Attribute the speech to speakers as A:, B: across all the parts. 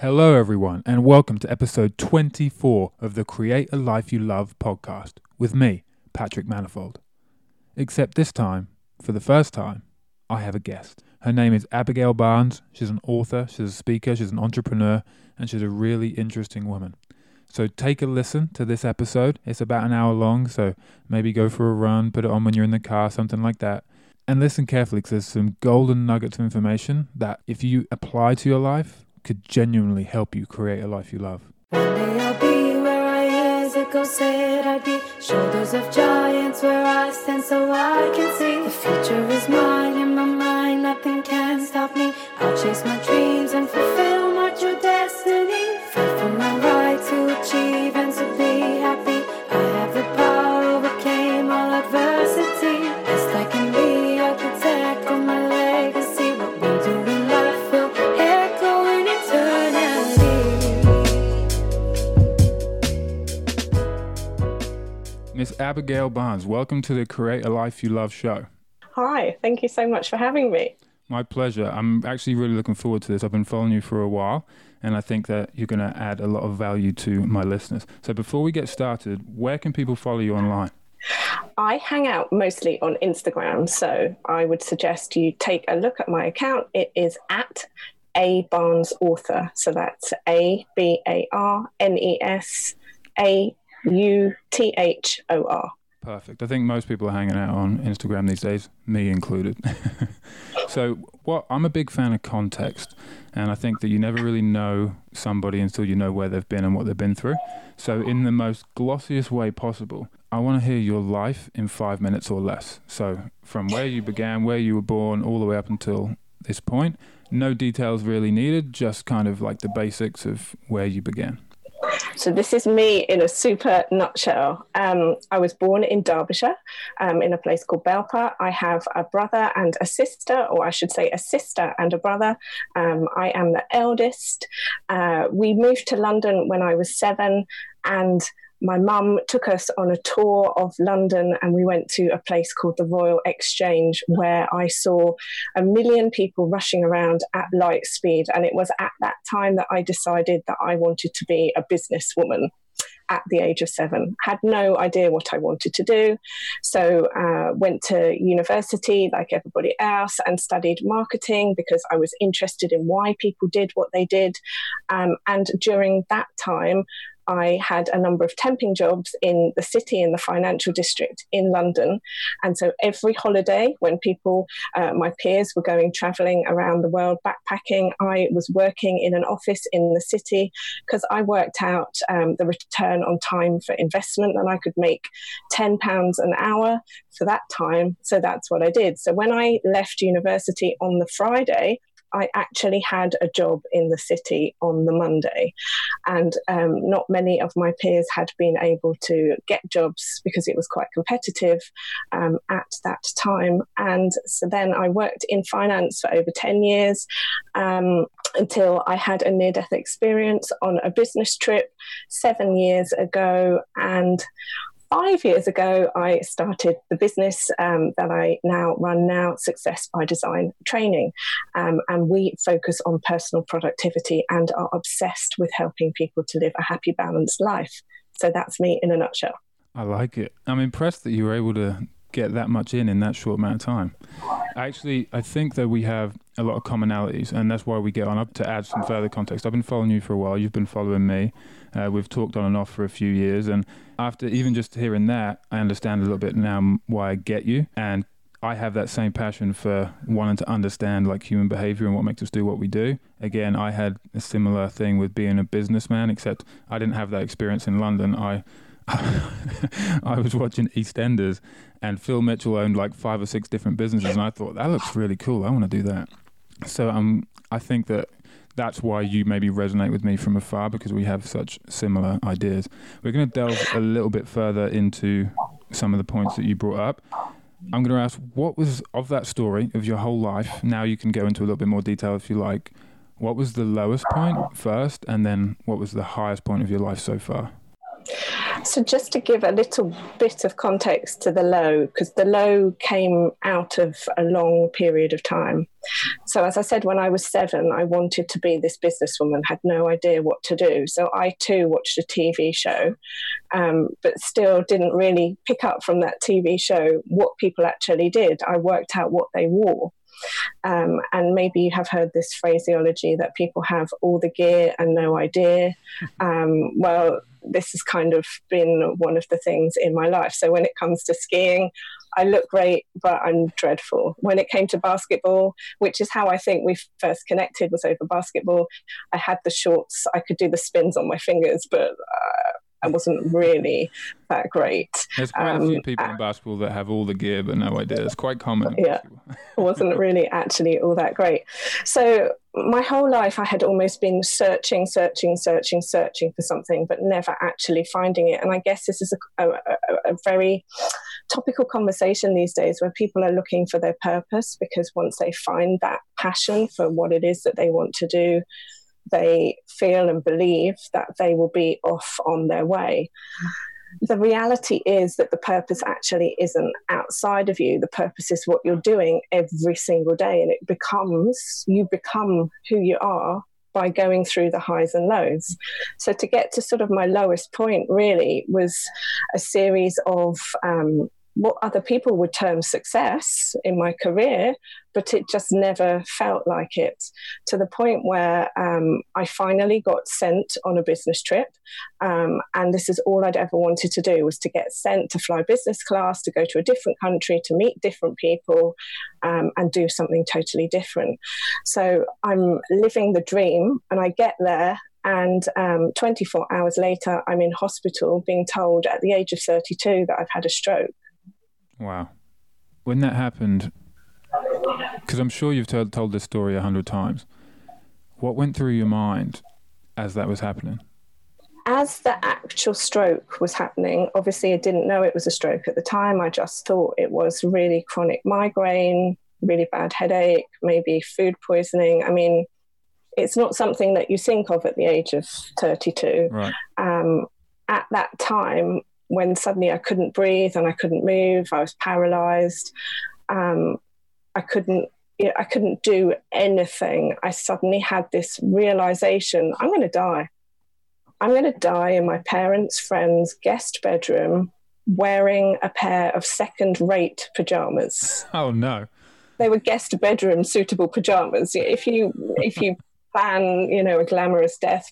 A: Hello, everyone, and welcome to episode 24 of the Create a Life You Love podcast with me, Patrick Manifold. Except this time, for the first time, I have a guest. Her name is Abigail Barnes. She's an author, she's a speaker, she's an entrepreneur, and she's a really interesting woman. So take a listen to this episode. It's about an hour long, so maybe go for a run, put it on when you're in the car, something like that. And listen carefully because there's some golden nuggets of information that, if you apply to your life, could genuinely help you create a life you love.
B: One day I'll be where I ago said I'd be. Shoulders of giants where I stand so I can see. The future is mine in my mind, nothing can stop me. I'll chase my dreams and fulfill my true destiny.
A: Miss Abigail Barnes, welcome to the Create a Life You Love show.
C: Hi, thank you so much for having me.
A: My pleasure. I'm actually really looking forward to this. I've been following you for a while, and I think that you're going to add a lot of value to my listeners. So, before we get started, where can people follow you online?
C: I hang out mostly on Instagram, so I would suggest you take a look at my account. It is at A Barnes Author. So that's A B A R N E S A U T H O R.
A: Perfect. I think most people are hanging out on Instagram these days, me included. so, what I'm a big fan of context, and I think that you never really know somebody until you know where they've been and what they've been through. So, in the most glossiest way possible, I want to hear your life in five minutes or less. So, from where you began, where you were born, all the way up until this point. No details really needed, just kind of like the basics of where you began.
C: So this is me in a super nutshell. Um, I was born in Derbyshire, um, in a place called Belper. I have a brother and a sister, or I should say, a sister and a brother. Um, I am the eldest. Uh, we moved to London when I was seven, and my mum took us on a tour of London and we went to a place called the Royal Exchange where I saw a million people rushing around at light speed. And it was at that time that I decided that I wanted to be a businesswoman at the age of seven. Had no idea what i wanted to do. So uh, went to university like everybody else and studied marketing because i was interested in why people did what they did. Um, and during that time I had a number of temping jobs in the city in the financial district in London. And so every holiday, when people, uh, my peers, were going traveling around the world backpacking, I was working in an office in the city because I worked out um, the return on time for investment and I could make £10 an hour for that time. So that's what I did. So when I left university on the Friday, I actually had a job in the city on the Monday. And um, not many of my peers had been able to get jobs because it was quite competitive um, at that time. And so then I worked in finance for over 10 years um, until I had a near death experience on a business trip seven years ago. And five years ago, I started the business um, that I now run now, Success by Design Training. Um, and we focus on personal productivity and are obsessed with helping people to live a happy, balanced life. So that's me in a nutshell.
A: I like it. I'm impressed that you were able to get that much in in that short amount of time. Actually, I think that we have a lot of commonalities, and that's why we get on up to add some further context. I've been following you for a while. You've been following me. Uh, we've talked on and off for a few years, and after even just hearing that, I understand a little bit now why I get you. And I have that same passion for wanting to understand like human behavior and what makes us do what we do. Again, I had a similar thing with being a businessman, except I didn't have that experience in London. I I was watching EastEnders, and Phil Mitchell owned like five or six different businesses, and I thought that looks really cool. I want to do that. So um, I think that that's why you maybe resonate with me from afar because we have such similar ideas. We're going to delve a little bit further into some of the points that you brought up. I'm going to ask what was of that story of your whole life. Now you can go into a little bit more detail if you like. What was the lowest point first, and then what was the highest point of your life so far?
C: So, just to give a little bit of context to the low, because the low came out of a long period of time. So, as I said, when I was seven, I wanted to be this businesswoman, had no idea what to do. So, I too watched a TV show, um, but still didn't really pick up from that TV show what people actually did. I worked out what they wore. Um, and maybe you have heard this phraseology that people have all the gear and no idea. Um, well, this has kind of been one of the things in my life. So when it comes to skiing, I look great, but I'm dreadful. When it came to basketball, which is how I think we first connected, was over basketball. I had the shorts, I could do the spins on my fingers, but uh, I wasn't really that great.
A: There's quite um, a few people in basketball that have all the gear but no idea. It's quite common.
C: Yeah, It wasn't really actually all that great. So my whole life, I had almost been searching, searching, searching, searching for something, but never actually finding it. And I guess this is a, a, a very topical conversation these days where people are looking for their purpose because once they find that passion for what it is that they want to do, they feel and believe that they will be off on their way. The reality is that the purpose actually isn't outside of you. The purpose is what you're doing every single day, and it becomes you become who you are by going through the highs and lows. So to get to sort of my lowest point really was a series of um, what other people would term success in my career, but it just never felt like it to the point where um, I finally got sent on a business trip. Um, and this is all I'd ever wanted to do was to get sent to fly business class, to go to a different country, to meet different people um, and do something totally different. So I'm living the dream and I get there and um, 24 hours later, I'm in hospital being told at the age of 32 that I've had a stroke.
A: Wow. When that happened, because I'm sure you've told, told this story a hundred times, what went through your mind as that was happening?
C: As the actual stroke was happening, obviously I didn't know it was a stroke at the time. I just thought it was really chronic migraine, really bad headache, maybe food poisoning. I mean, it's not something that you think of at the age of 32.
A: Right.
C: Um, at that time, when suddenly I couldn't breathe and I couldn't move, I was paralyzed. Um, I couldn't you know, I couldn't do anything. I suddenly had this realization I'm going to die. I'm going to die in my parents' friend's guest bedroom wearing a pair of second rate pajamas.
A: Oh, no.
C: They were guest bedroom suitable pajamas. If you if you plan, you know, a glamorous death.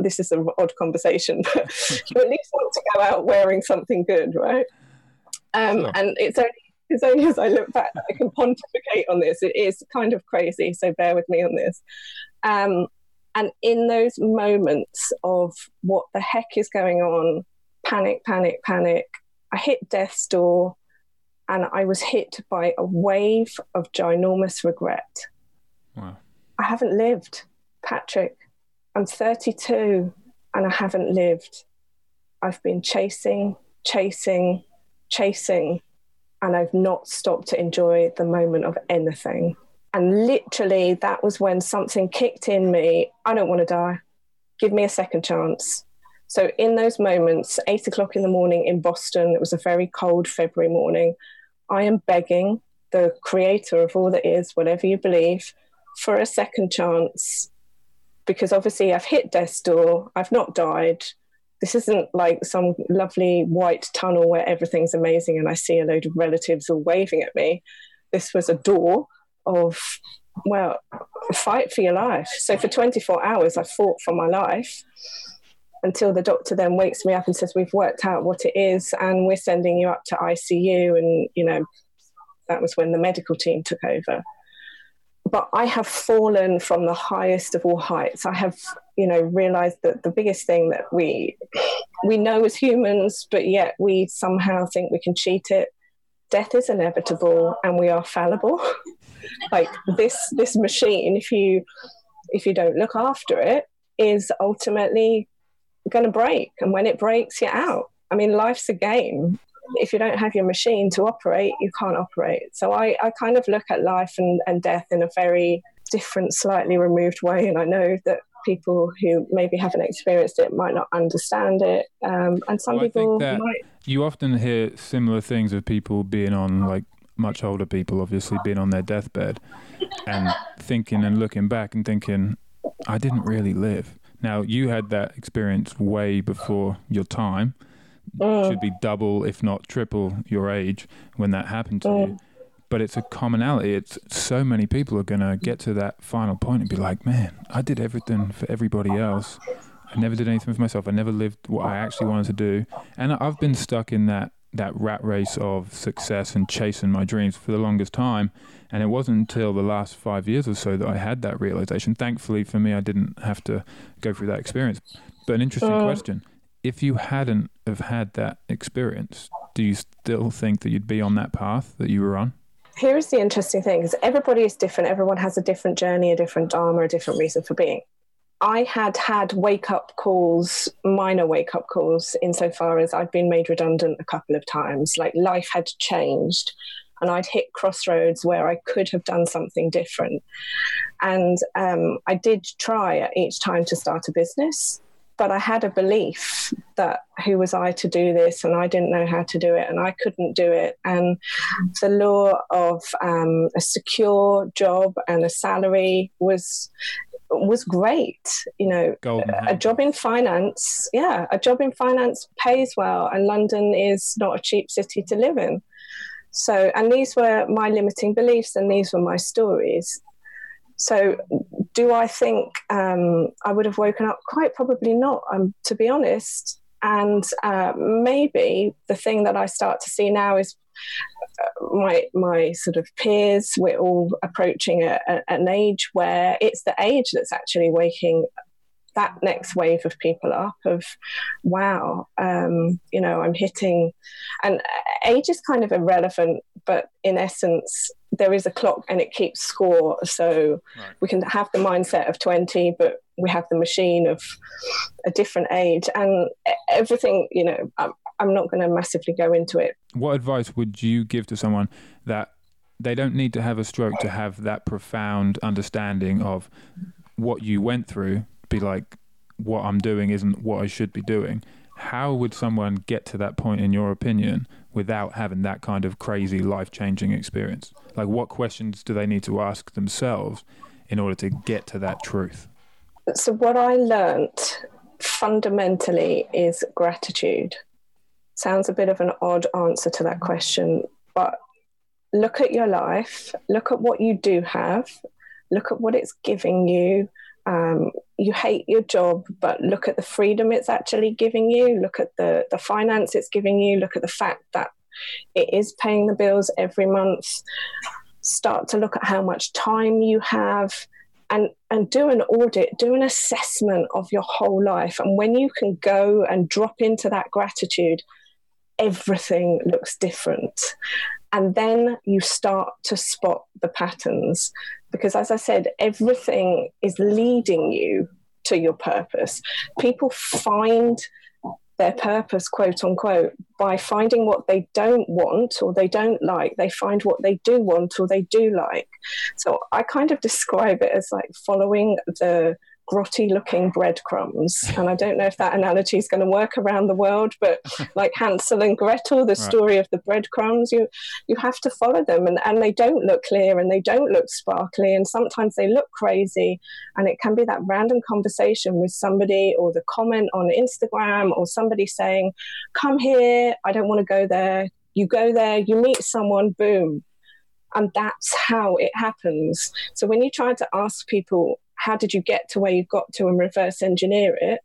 C: This is an odd conversation, but you at least want to go out wearing something good, right? Um, sure. And it's only it's only as I look back I can pontificate on this. It is kind of crazy, so bear with me on this. Um, and in those moments of what the heck is going on, panic, panic, panic, I hit death's door and I was hit by a wave of ginormous regret.
A: Wow.
C: I haven't lived. Patrick, I'm 32 and I haven't lived. I've been chasing, chasing, chasing, and I've not stopped to enjoy the moment of anything. And literally, that was when something kicked in me. I don't want to die. Give me a second chance. So, in those moments, eight o'clock in the morning in Boston, it was a very cold February morning. I am begging the creator of all that is, whatever you believe, for a second chance because obviously I've hit death's door, I've not died. This isn't like some lovely white tunnel where everything's amazing and I see a load of relatives all waving at me. This was a door of, well, fight for your life. So for 24 hours, I fought for my life until the doctor then wakes me up and says, We've worked out what it is and we're sending you up to ICU. And, you know, that was when the medical team took over but I have fallen from the highest of all heights. I have, you know, realized that the biggest thing that we we know as humans, but yet we somehow think we can cheat it. Death is inevitable, and we are fallible. like this this machine, if you if you don't look after it, is ultimately going to break, and when it breaks, you're out. I mean, life's a game, if you don't have your machine to operate, you can't operate. So I, I kind of look at life and, and death in a very different, slightly removed way. And I know that people who maybe haven't experienced it might not understand it, um, and some
A: Well,
C: people might.
A: You often hear similar things of people being on, like much older people, obviously being on their deathbed and thinking and looking back and thinking, I didn't really live. Now, you had that experience way before your time,
C: Mm,
A: should be double, if not triple, your age when that happened to you.
C: Mm.
A: But it's a commonality. It's so many people are going to get to that final point and be like, man, I did everything for everybody else. I never did anything for myself. I never lived what I actually wanted to do. And I've been stuck in that, that rat race of success and chasing my dreams for the longest time. And it wasn't until the last five years or so that I had that realization. Thankfully for me, I didn't have to go through that experience. But an interesting
C: Mm.
A: question. If you hadn't have had that experience, do you still think that you'd be on that path that you were on?
C: Here is the interesting thing: is everybody is different. Everyone has a different journey, a different dharma, a different reason for being. I had had wake up calls, minor wake up calls, insofar as I'd been made redundant a couple of times. Like life had changed, and I'd hit crossroads where I could have done something different. And um, I did try at each time to start a business, but I had a belief that who was I to do this, and I didn't know how to do it, and I couldn't do it. And the law of um, a secure job and a salary was was great. You know,
A: Golden.
C: a
A: hand.
C: job in finance, yeah, a job in finance pays well, and London is not a cheap city to live in. So, and these were my limiting beliefs, and these were my stories. So, do I think um, I would have woken up? Quite probably not, um, to be honest. And uh, maybe the thing that I start to see now is uh, my my sort of peers. We're all approaching a, a, an age where it's the age that's actually waking that next wave of people up. Of wow, um, you know, I'm hitting, and age is kind of irrelevant, but in essence, there is a clock and it keeps score. So
A: Right.
C: we can have the mindset of 20, but we have the machine of a different age and everything, you know, I'm, I'm not going to massively go into it.
A: What advice would you give to someone that they don't need to have a stroke to have that profound understanding of what you went through? Be like, what I'm doing isn't what I should be doing. How would someone get to that point, in your opinion, without having that kind of crazy life changing experience? Like, what questions do they need to ask themselves in order to get to that truth?
C: So, what I learnt fundamentally is gratitude. Sounds a bit of an odd answer to that question, but look at your life, look at what you do have, look at what it's giving you. Um, you hate your job, but look at the freedom it's actually giving you. Look at the, the finance it's giving you. Look at the fact that it is paying the bills every month. Start to look at how much time you have and and do an audit do an assessment of your whole life and when you can go and drop into that gratitude everything looks different and then you start to spot the patterns because as i said everything is leading you to your purpose people find their purpose, quote unquote, by finding what they don't want or they don't like. They find what they do want or they do like. So I kind of describe it as like following the grotty looking breadcrumbs. And I don't know if that analogy is going to work around the world, but like Hansel and Gretel, the
A: Right.
C: story of the breadcrumbs, you you have to follow them and, and they don't look clear and they don't look sparkly and sometimes they look crazy. And it can be that random conversation with somebody or the comment on Instagram or somebody saying, Come here, I don't want to go there. You go there, you meet someone, boom. And that's how it happens. So when you try to ask people, how did you get to where you got to and reverse engineer it?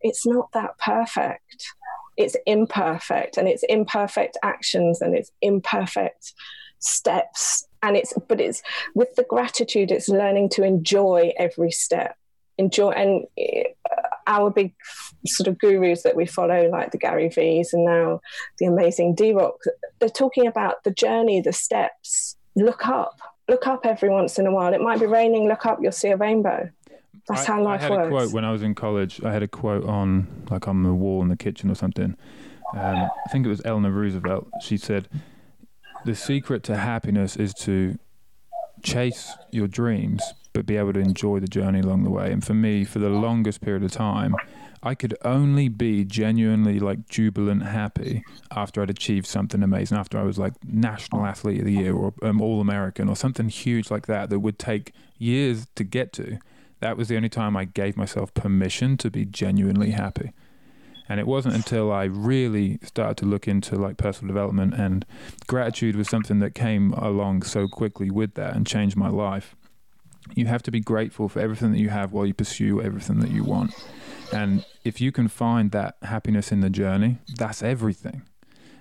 C: It's not that perfect. It's imperfect and it's imperfect actions and it's imperfect steps. And it's, but it's with the gratitude, it's learning to enjoy every step. Enjoy, and uh, our big sort of gurus that we follow, like the Gary V's and now the amazing D Rock, they're talking about the journey, the steps. Look up, look up every once in a while. It might be raining, look up, you'll see a rainbow. That's
A: I,
C: how life
A: I had
C: works.
A: a quote when I was in college. I had a quote on like on the wall in the kitchen or something. Um, I think it was Eleanor Roosevelt. She said, "The secret to happiness is to chase your dreams, but be able to enjoy the journey along the way. And for me, for the longest period of time, I could only be genuinely like jubilant happy after I'd achieved something amazing, after I was like national athlete of the year or um, all American or something huge like that that would take years to get to. That was the only time I gave myself permission to be genuinely happy. And it wasn't until I really started to look into like personal development and gratitude was something that came along so quickly with that and changed my life. You have to be grateful for everything that you have while you pursue everything that you want. And if you can find that happiness in the journey, that's everything.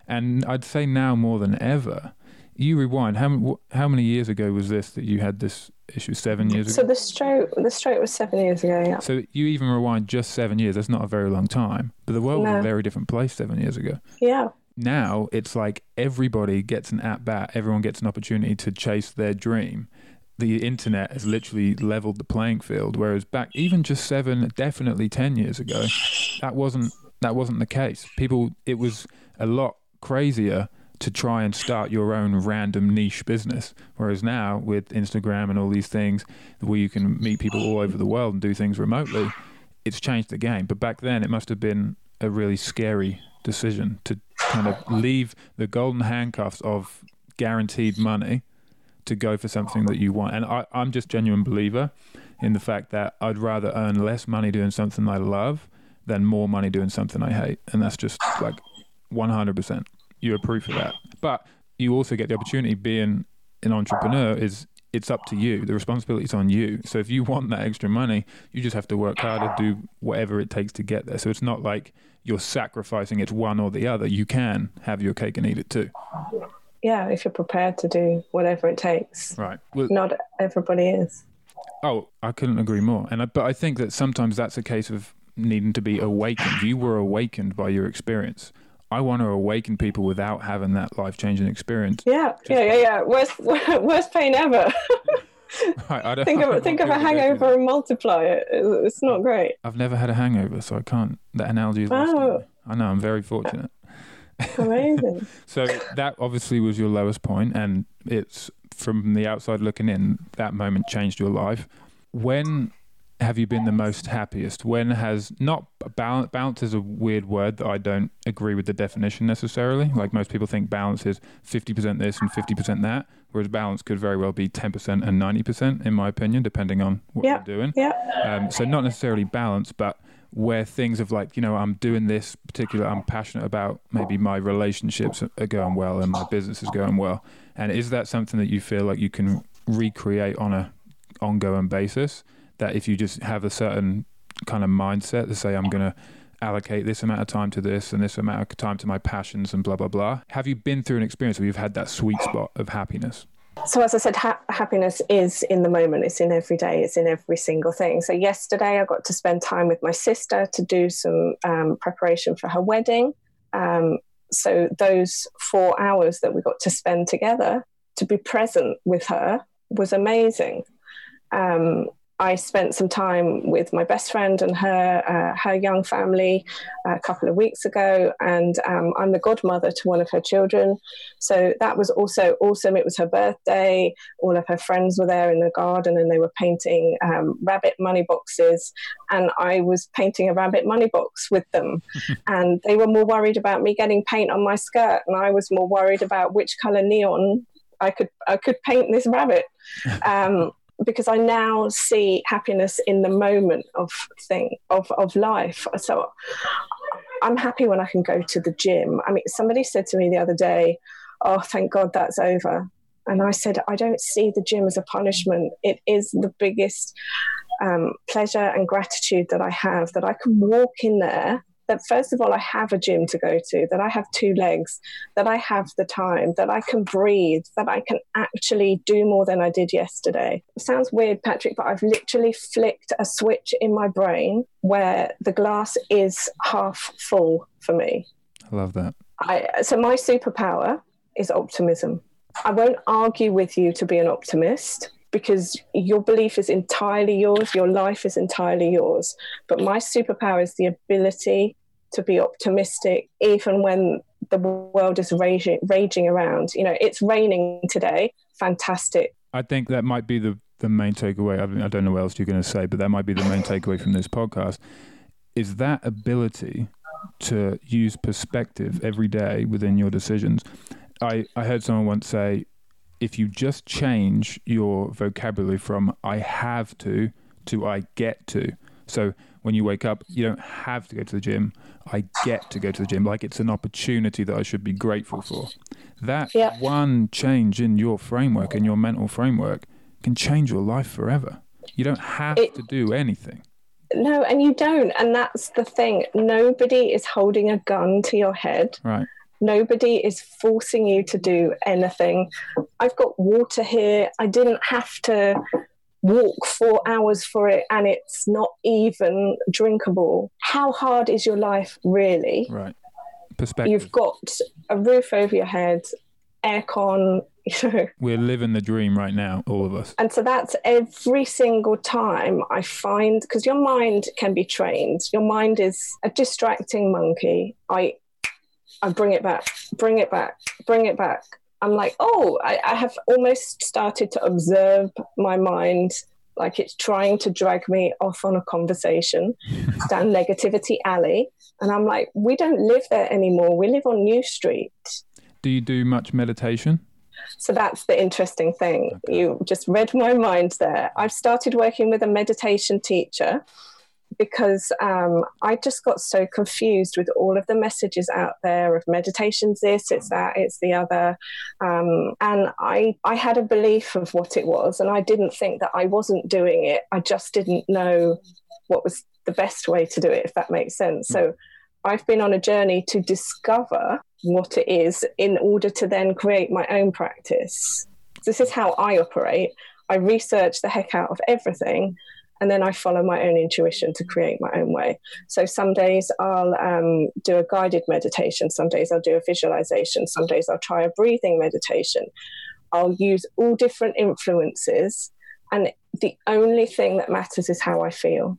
A: And I'd say now more than ever, you rewind. How how many years ago was this that you had this issue? Seven years ago.
C: So the stroke, the stroke was seven years ago. Yeah.
A: So you even rewind just seven years. That's not a very long time. But the world
C: No.
A: was a very different place seven years ago.
C: Yeah.
A: Now it's like everybody gets an at bat. Everyone gets an opportunity to chase their dream. The internet has literally leveled the playing field. Whereas back even just seven, definitely ten years ago, that wasn't that wasn't the case. People, it was a lot crazier to try and start your own random niche business. Whereas now with Instagram and all these things where you can meet people all over the world and do things remotely, it's changed the game. But back then it must have been a really scary decision to kind of leave the golden handcuffs of guaranteed money to go for something that you want. And I, I'm just genuine believer in the fact that I'd rather earn less money doing something I love than more money doing something I hate. And that's just like 100%. You're proof of that. But you also get the opportunity being an entrepreneur is it's up to you. The responsibility is on you. So if you want that extra money, you just have to work harder, do whatever it takes to get there. So it's not like you're sacrificing it's one or the other. You can have your cake and eat it too.
C: Yeah. If you're prepared to do whatever it takes.
A: Right. Well,
C: Not everybody is.
A: Oh, I couldn't agree more. And I, but I think that sometimes that's a case of needing to be awakened. You were awakened by your experience. I want to awaken people without having that life changing experience.
C: Yeah. Yeah. Yeah. Yeah. Worst, worst pain ever.
A: Right, I don't,
C: think of
A: not
C: think of a hangover and multiply it. It's not great.
A: I've never had a hangover, so I can't. That analogy is
C: Oh.
A: I know. I'm very fortunate.
C: Amazing.
A: So that obviously was your lowest point, and it's from the outside looking in. That moment changed your life. When have you been the most happiest? When has not balance? Balance is a weird word that I don't agree with the definition necessarily. Like most people think balance is fifty percent this and fifty percent that, whereas balance could very well be ten percent and ninety percent, in my opinion, depending on what
C: Yeah.
A: you're doing.
C: yeah.
A: Um, so not necessarily balance, but where things of like, you know, I'm doing this particular, I'm passionate about maybe my relationships are going well and my business is going well. And is that something that you feel like you can recreate on a ongoing basis? That if you just have a certain kind of mindset to say, I'm going to allocate this amount of time to this and this amount of time to my passions and blah, blah, blah. Have you been through an experience where you've had that sweet spot of happiness?
C: So as I said, ha- happiness is in the moment. It's in every day. It's in every single thing. So yesterday, I got to spend time with my sister to do some um, preparation for her wedding. Um, so those four hours that we got to spend together to be present with her was amazing. Um, I spent some time with my best friend and her uh, her young family a couple of weeks ago, and um, I'm the godmother to one of her children. So that was also awesome. It was her birthday. All of her friends were there in the garden, and they were painting um, rabbit money boxes, and I was painting a rabbit money box with them. and they were more worried about me getting paint on my skirt, and I was more worried about which color neon I could I could paint this rabbit. Um, because I now see happiness in the moment of thing of, of life. So I'm happy when I can go to the gym. I mean, somebody said to me the other day, "Oh, thank God that's over." And I said, I don't see the gym as a punishment. It is the biggest um, pleasure and gratitude that I have that I can walk in there. That first of all, I have a gym to go to, that I have two legs, that I have the time, that I can breathe, that I can actually do more than I did yesterday. It sounds weird, Patrick, but I've literally flicked a switch in my brain where the glass is half full for me.
A: I love that.
C: I, so my superpower is optimism. I won't argue with you to be an optimist because your belief is entirely yours, your life is entirely yours. But my superpower is the ability to be optimistic, even when the world is raging, raging around. You know, it's raining today. Fantastic.
A: I think that might be the the main takeaway. I, mean, I don't know what else you're going to say, but that might be the main takeaway from this podcast. Is that ability to use perspective every day within your decisions. I, I heard someone once say, if you just change your vocabulary from I have to to I get to. So when you wake up, you don't have to go to the gym. I get to go to the gym. Like it's an opportunity that I should be grateful for. That
C: Yeah.
A: one change in your framework, in your mental framework, can change your life forever. You don't have
C: It-
A: to do anything.
C: No, and you don't. And that's the thing. Nobody is holding a gun to your head.
A: Right.
C: Nobody is forcing you to do anything. I've got water here. I didn't have to walk four hours for it, and it's not even drinkable. How hard is your life really?
A: Right. Perspective.
C: You've got a roof over your head, aircon, you know,
A: We're living the dream right now, all of us.
C: and so that's every single time I find because your mind can be trained. Your mind is a distracting monkey. I I bring it back, bring it back, bring it back. I'm like, oh, I, I have almost started to observe my mind like it's trying to drag me off on a conversation down negativity alley. And I'm like, we don't live there anymore. We live on New Street.
A: Do you do much meditation?
C: So that's the interesting thing. You just read my mind there. I've started working with a meditation teacher because um, I just got so confused with all of the messages out there of meditation's this, it's that, it's the other. Um, and I, I had a belief of what it was, and I didn't think that I wasn't doing it. I just didn't know what was the best way to do it, if that makes sense. So I've been on a journey to discover what it is in order to then create my own practice. This is how I operate. I research the heck out of everything and then I follow my own intuition to create my own way. So some days I'll um, do a guided meditation, some days I'll do a visualization, some days I'll try a breathing meditation. I'll use all different influences, and the only thing that matters is how I feel.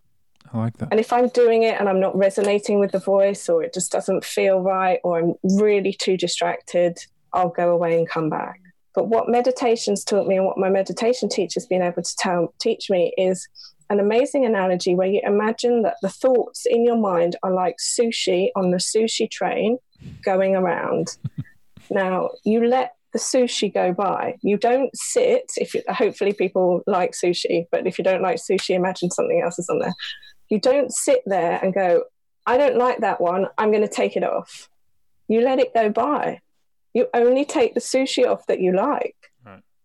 A: I like that.
C: And if I'm doing it and I'm not resonating with the voice, or it just doesn't feel right, or I'm really too distracted, I'll go away and come back. But what meditation's taught me and what my meditation teacher's been able to tell, teach me is an amazing analogy where you imagine that the thoughts in your mind are like sushi on the sushi train going around. now, you let the sushi go by. You don't sit, if you, hopefully people like sushi, but if you don't like sushi, imagine something else is on there. You don't sit there and go, I don't like that one, I'm going to take it off. You let it go by. You only take the sushi off that you like.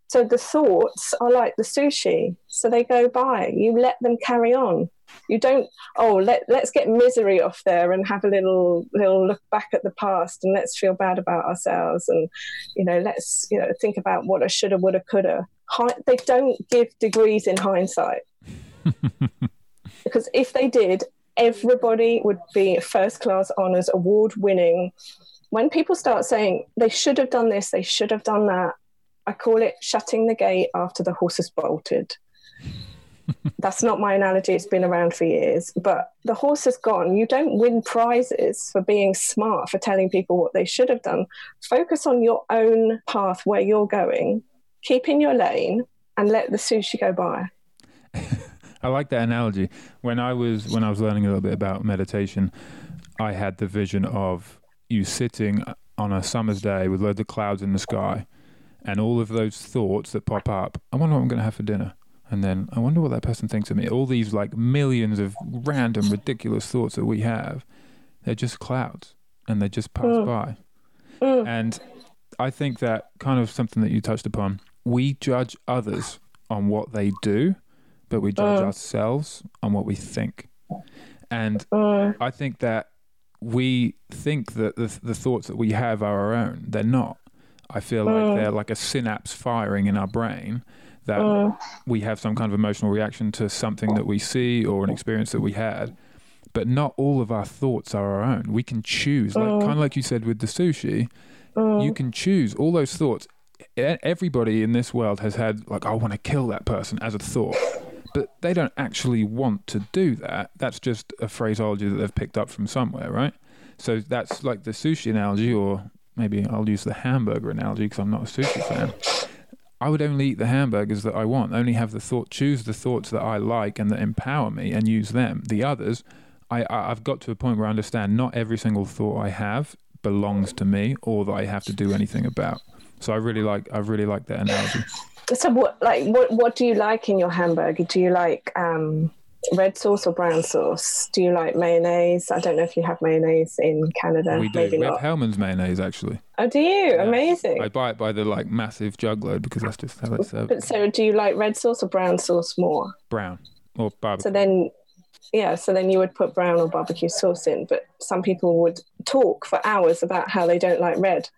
C: So the thoughts are like the sushi, so they go by. You let them carry on. You don't. Oh, let let's get misery off there and have a little little look back at the past and let's feel bad about ourselves and you know let's you know think about what I shoulda, woulda, coulda. They don't give degrees in hindsight because if they did, everybody would be first class honors, award winning. When people start saying they should have done this, they should have done that, I call it shutting the gate after the horse has bolted. That's not my analogy, it's been around for years. But the horse has gone. You don't win prizes for being smart, for telling people what they should have done. Focus on your own path where you're going, keep in your lane, and let the sushi go by.
A: I like that analogy. When I was when I was learning a little bit about meditation, I had the vision of you sitting on a summer's day with loads of clouds in the sky, and all of those thoughts that pop up. I wonder what I'm going to have for dinner, and then I wonder what that person thinks of me. All these like millions of random, ridiculous thoughts that we have, they're just clouds, and they just pass
C: Mm.
A: by.
C: Mm.
A: And I think that kind of something that you touched upon. We judge others on what they do, but we judge
C: Mm.
A: ourselves on what we think. And I think that we think that the, the thoughts that we have are our own. They're not. I feel like
C: Mm.
A: they're like a synapse firing in our brain that
C: mm,
A: we have some kind of emotional reaction to something that we see or an experience that we had. But not all of our thoughts are our own. We can choose, like
C: Mm.
A: kind of like you said with the sushi, you can choose all those thoughts. Everybody in this world has had like, I want to kill that person as a thought, but they don't actually want to do that. That's just a phraseology that they've picked up from somewhere, right? So that's like the sushi analogy, or maybe I'll use the hamburger analogy because I'm not a sushi fan. I would only eat the hamburgers that I want, only have the thought, choose the thoughts that I like and that empower me and use them. The others, I, I, I've got to a point where I understand not every single thought I have belongs to me or that I have to do anything about. So I really like, I really like that analogy.
C: So what, like, what, what do you like in your hamburger? Do you like um, red sauce or brown sauce? Do you like mayonnaise? I don't know if you have mayonnaise in Canada.
A: we do.
C: Maybe
A: we have. Hellmann's mayonnaise actually.
C: Oh, do you?
A: Yeah.
C: Amazing.
A: I buy it by the like massive jug load because that's just how it's served.
C: But so, do you like red sauce or brown sauce more?
A: Brown or barbecue.
C: So then, yeah, so then you would put brown or barbecue sauce in. But some people would talk for hours about how they don't like red.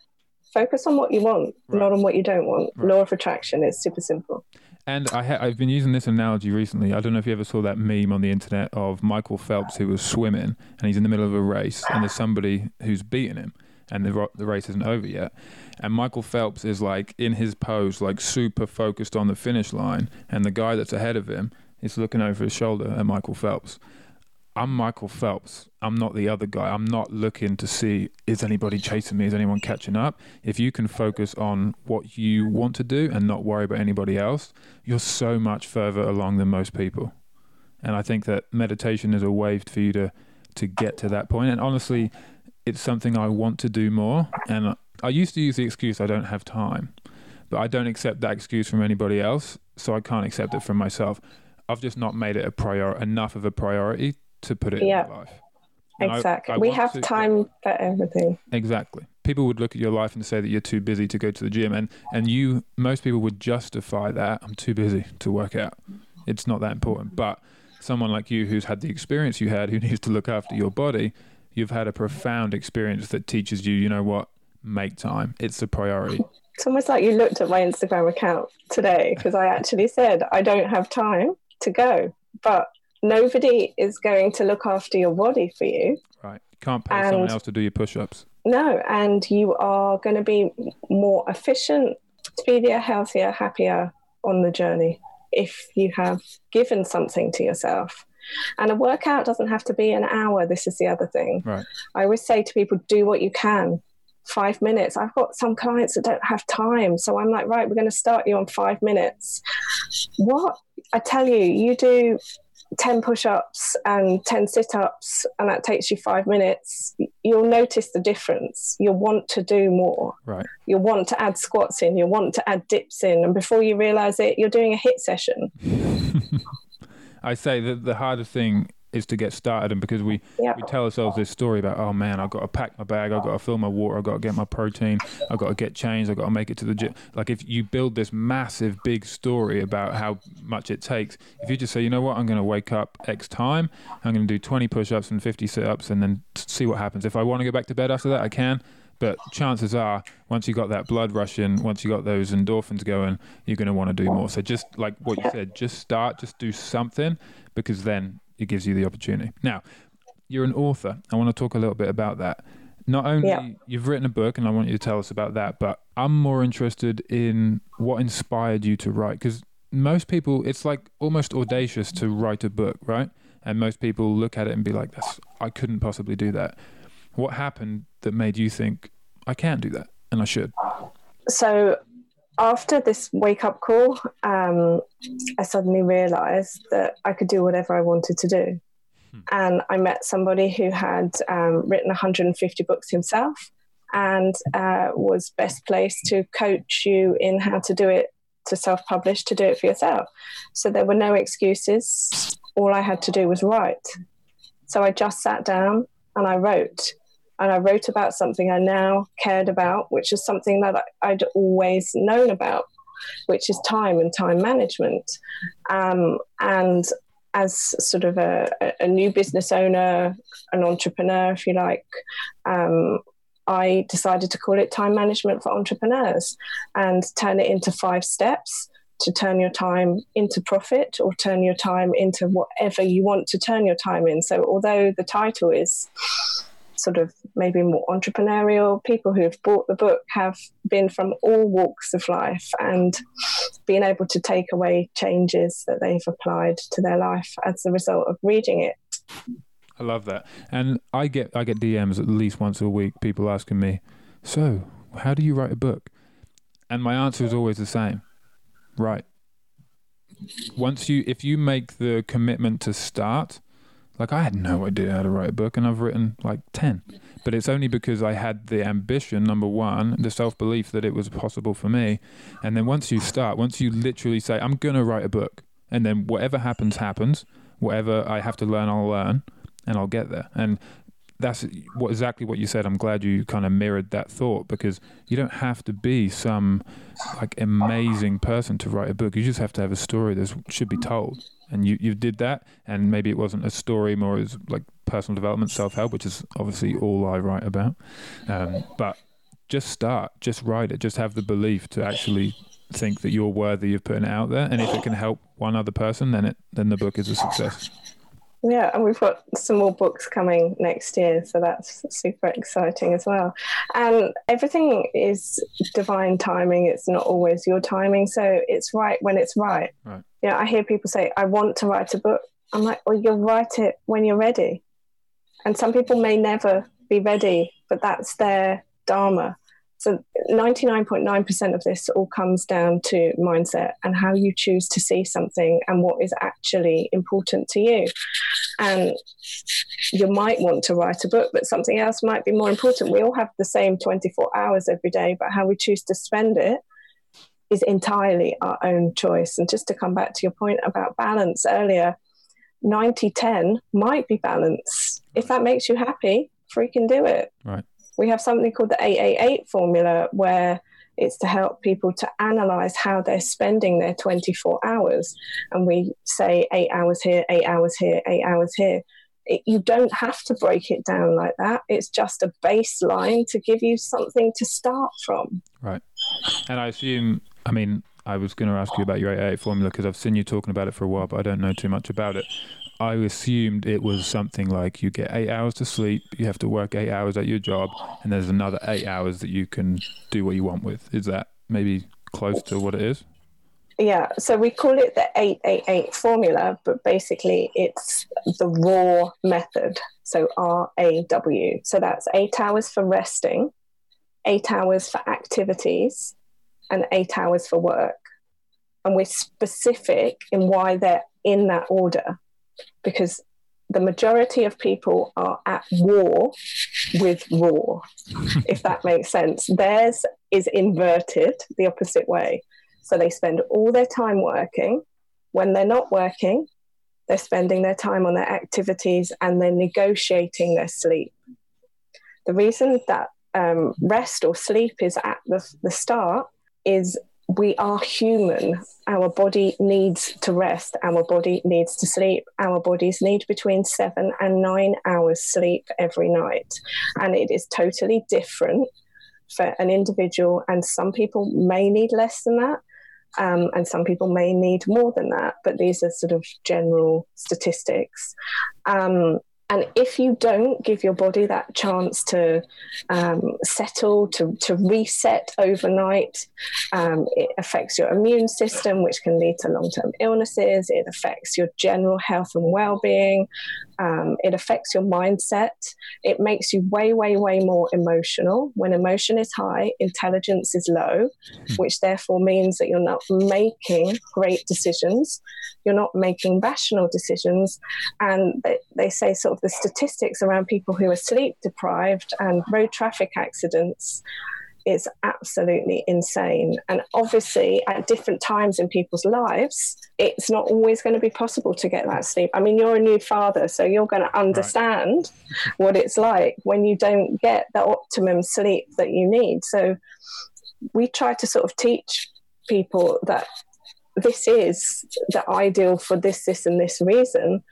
C: Focus on what you want,
A: Right.
C: not on what you don't want.
A: Right.
C: Law of attraction is super simple.
A: And I ha- I've been using this analogy recently. I don't know if you ever saw that meme on the internet of Michael Phelps who was swimming and he's in the middle of a race and there's somebody who's beating him and the, ro- the race isn't over yet. And Michael Phelps is like in his pose, like super focused on the finish line. And the guy that's ahead of him is looking over his shoulder at Michael Phelps. I'm Michael Phelps. I'm not the other guy. I'm not looking to see is anybody chasing me? Is anyone catching up? If you can focus on what you want to do and not worry about anybody else, you're so much further along than most people. And I think that meditation is a way for you to to get to that point. And honestly, it's something I want to do more. And I used to use the excuse I don't have time, but I don't accept that excuse from anybody else, so I can't accept it from myself. I've just not made it a prior enough of a priority to put it
C: Yeah.
A: in my life. And
C: Exactly.
A: I
C: we have
A: to-
C: time for everything.
A: Exactly. People would look at your life and say that you're too busy to go to the gym, and and you most people would justify that I'm too busy to work out. It's not that important. But someone like you, who's had the experience you had, who needs to look after your body, you've had a profound experience that teaches you. You know what? Make time. It's a priority.
C: It's almost like you looked at my Instagram account today because I actually said I don't have time to go, but nobody is going to look after your body for you.
A: Right. You can't pay someone else to do your push-ups.
C: No, and you are going to be more efficient, speedier, healthier, happier on the journey if you have given something to yourself. And a workout doesn't have to be an hour. This is the other thing.
A: Right.
C: I always say to people, do what you can. Five minutes. I've got some clients that don't have time. So I'm like, right, we're going to start you on five minutes. What? I tell you, you do 10 push ups and 10 sit ups, and that takes you five minutes. You'll notice the difference. You'll want to do more.
A: Right.
C: You'll want to add squats in. You'll want to add dips in. And before you realize it, you're doing a HIIT session.
A: I say that the hardest thing is to get started, and because we
C: Yeah.
A: we tell ourselves this story about, oh man, I've got to pack my bag, I've got to fill my water, I've got to get my protein, I've got to get changed, I've got to make it to the gym. Like if you build this massive big story about how much it takes, if you just say, you know what, I'm going to wake up X time, I'm going to do 20 push-ups and 50 sit-ups, and then see what happens. If I want to go back to bed after that, I can. But chances are, once you got that blood rushing, once you got those endorphins going, you're going to want to do more. So just like what you said, just start, just do something, because then it gives you the opportunity. Now, you're an author. I want to talk a little bit about that. Not only
C: Yeah.
A: you've written a book, and I want you to tell us about that, but I'm more interested in what inspired you to write. Because most people, it's like almost audacious to write a book, right? And most people look at it and be like, "That's I couldn't possibly do that." What happened that made you think I can do that and I should?
C: so after this wake up call, um, I suddenly realized that I could do whatever I wanted to do. And I met somebody who had um, written 150 books himself and uh, was best placed to coach you in how to do it, to self publish, to do it for yourself. So there were no excuses. All I had to do was write. So I just sat down and I wrote and I wrote about something I now cared about, which is something that I'd always known about, which is time and time management. Um, and as sort of a, a- a new business owner, an entrepreneur, if you like, um, I decided to call it time management for entrepreneurs and turn it into five steps to turn your time into profit or turn your time into whatever you want to turn your time in. So, although the title is sort of maybe more entrepreneurial. People who have bought the book have been from all walks of life and been able to take away changes that they've applied to their life as a result of reading it.
A: I love that. And I get I get DMs at least once a week, people asking me, So, how do you write a book? And my answer is always the same. Right. Once you, if you make the commitment to start, like I had no idea how to write a book, and I've written like ten, but it's only because I had the ambition, number one, the self belief that it was possible for me, and then once you start, once you literally say, "I'm gonna write a book," and then whatever happens, happens. Whatever I have to learn, I'll learn, and I'll get there. And that's what exactly what you said. I'm glad you kind of mirrored that thought because you don't have to be some like amazing person to write a book. You just have to have a story that should be told, and you you did that. And maybe it wasn't a story, more as like personal development, self help, which is obviously all I write about. Um, but just start, just write it, just have the belief to actually think that you're worthy of putting it out there, and if it can help one other person, then it then the book is a success.
C: Yeah, and we've got some more books coming next year, so that's super exciting as well. And everything is divine timing; it's not always your timing, so it's right when it's right. Right. Yeah, I hear people say, "I want to write a book." I'm like, "Well, you'll write it when you're ready." And some people may never be ready, but that's their dharma. So 99.9% of this all comes down to mindset and how you choose to see something and what is actually important to you. And you might want to write a book, but something else might be more important. We all have the same 24 hours every day, but how we choose to spend it is entirely our own choice. And just to come back to your point about balance earlier, 90 10 might be balance. If that makes you happy, freaking do it.
A: Right
C: we have something called the 888 formula where it's to help people to analyze how they're spending their 24 hours. And we say eight hours here, eight hours here, eight hours here. It, you don't have to break it down like that. It's just a baseline to give you something to start from.
A: Right. And I assume, I mean, I was going to ask you about your 888 formula because I've seen you talking about it for a while, but I don't know too much about it. I assumed it was something like you get eight hours to sleep, you have to work eight hours at your job, and there's another eight hours that you can do what you want with. Is that maybe close to what it is?
C: Yeah, so we call it the 888 formula, but basically it's the raw method. So R A W. So that's eight hours for resting, eight hours for activities, and eight hours for work. And we're specific in why they're in that order because the majority of people are at war with raw, if that makes sense. Theirs is inverted the opposite way. So they spend all their time working. When they're not working, they're spending their time on their activities and they're negotiating their sleep. The reason that um, rest or sleep is at the, the start is we are human. Our body needs to rest. Our body needs to sleep. Our bodies need between seven and nine hours sleep every night. And it is totally different for an individual. And some people may need less than that. Um, and some people may need more than that, but these are sort of general statistics. Um, and if you don't give your body that chance to um, settle, to, to reset overnight, um, it affects your immune system, which can lead to long term illnesses. It affects your general health and well being. Um, it affects your mindset. It makes you way, way, way more emotional. When emotion is high, intelligence is low, hmm. which therefore means that you're not making great decisions. You're not making rational decisions. And they, they say sort of the statistics around people who are sleep deprived and road traffic accidents is absolutely insane. And obviously, at different times in people's lives, it's not always going to be possible to get that sleep. I mean, you're a new father, so you're going to understand right. what it's like when you don't get the optimum sleep that you need. So, we try to sort of teach people that this is the ideal for this, this, and this reason.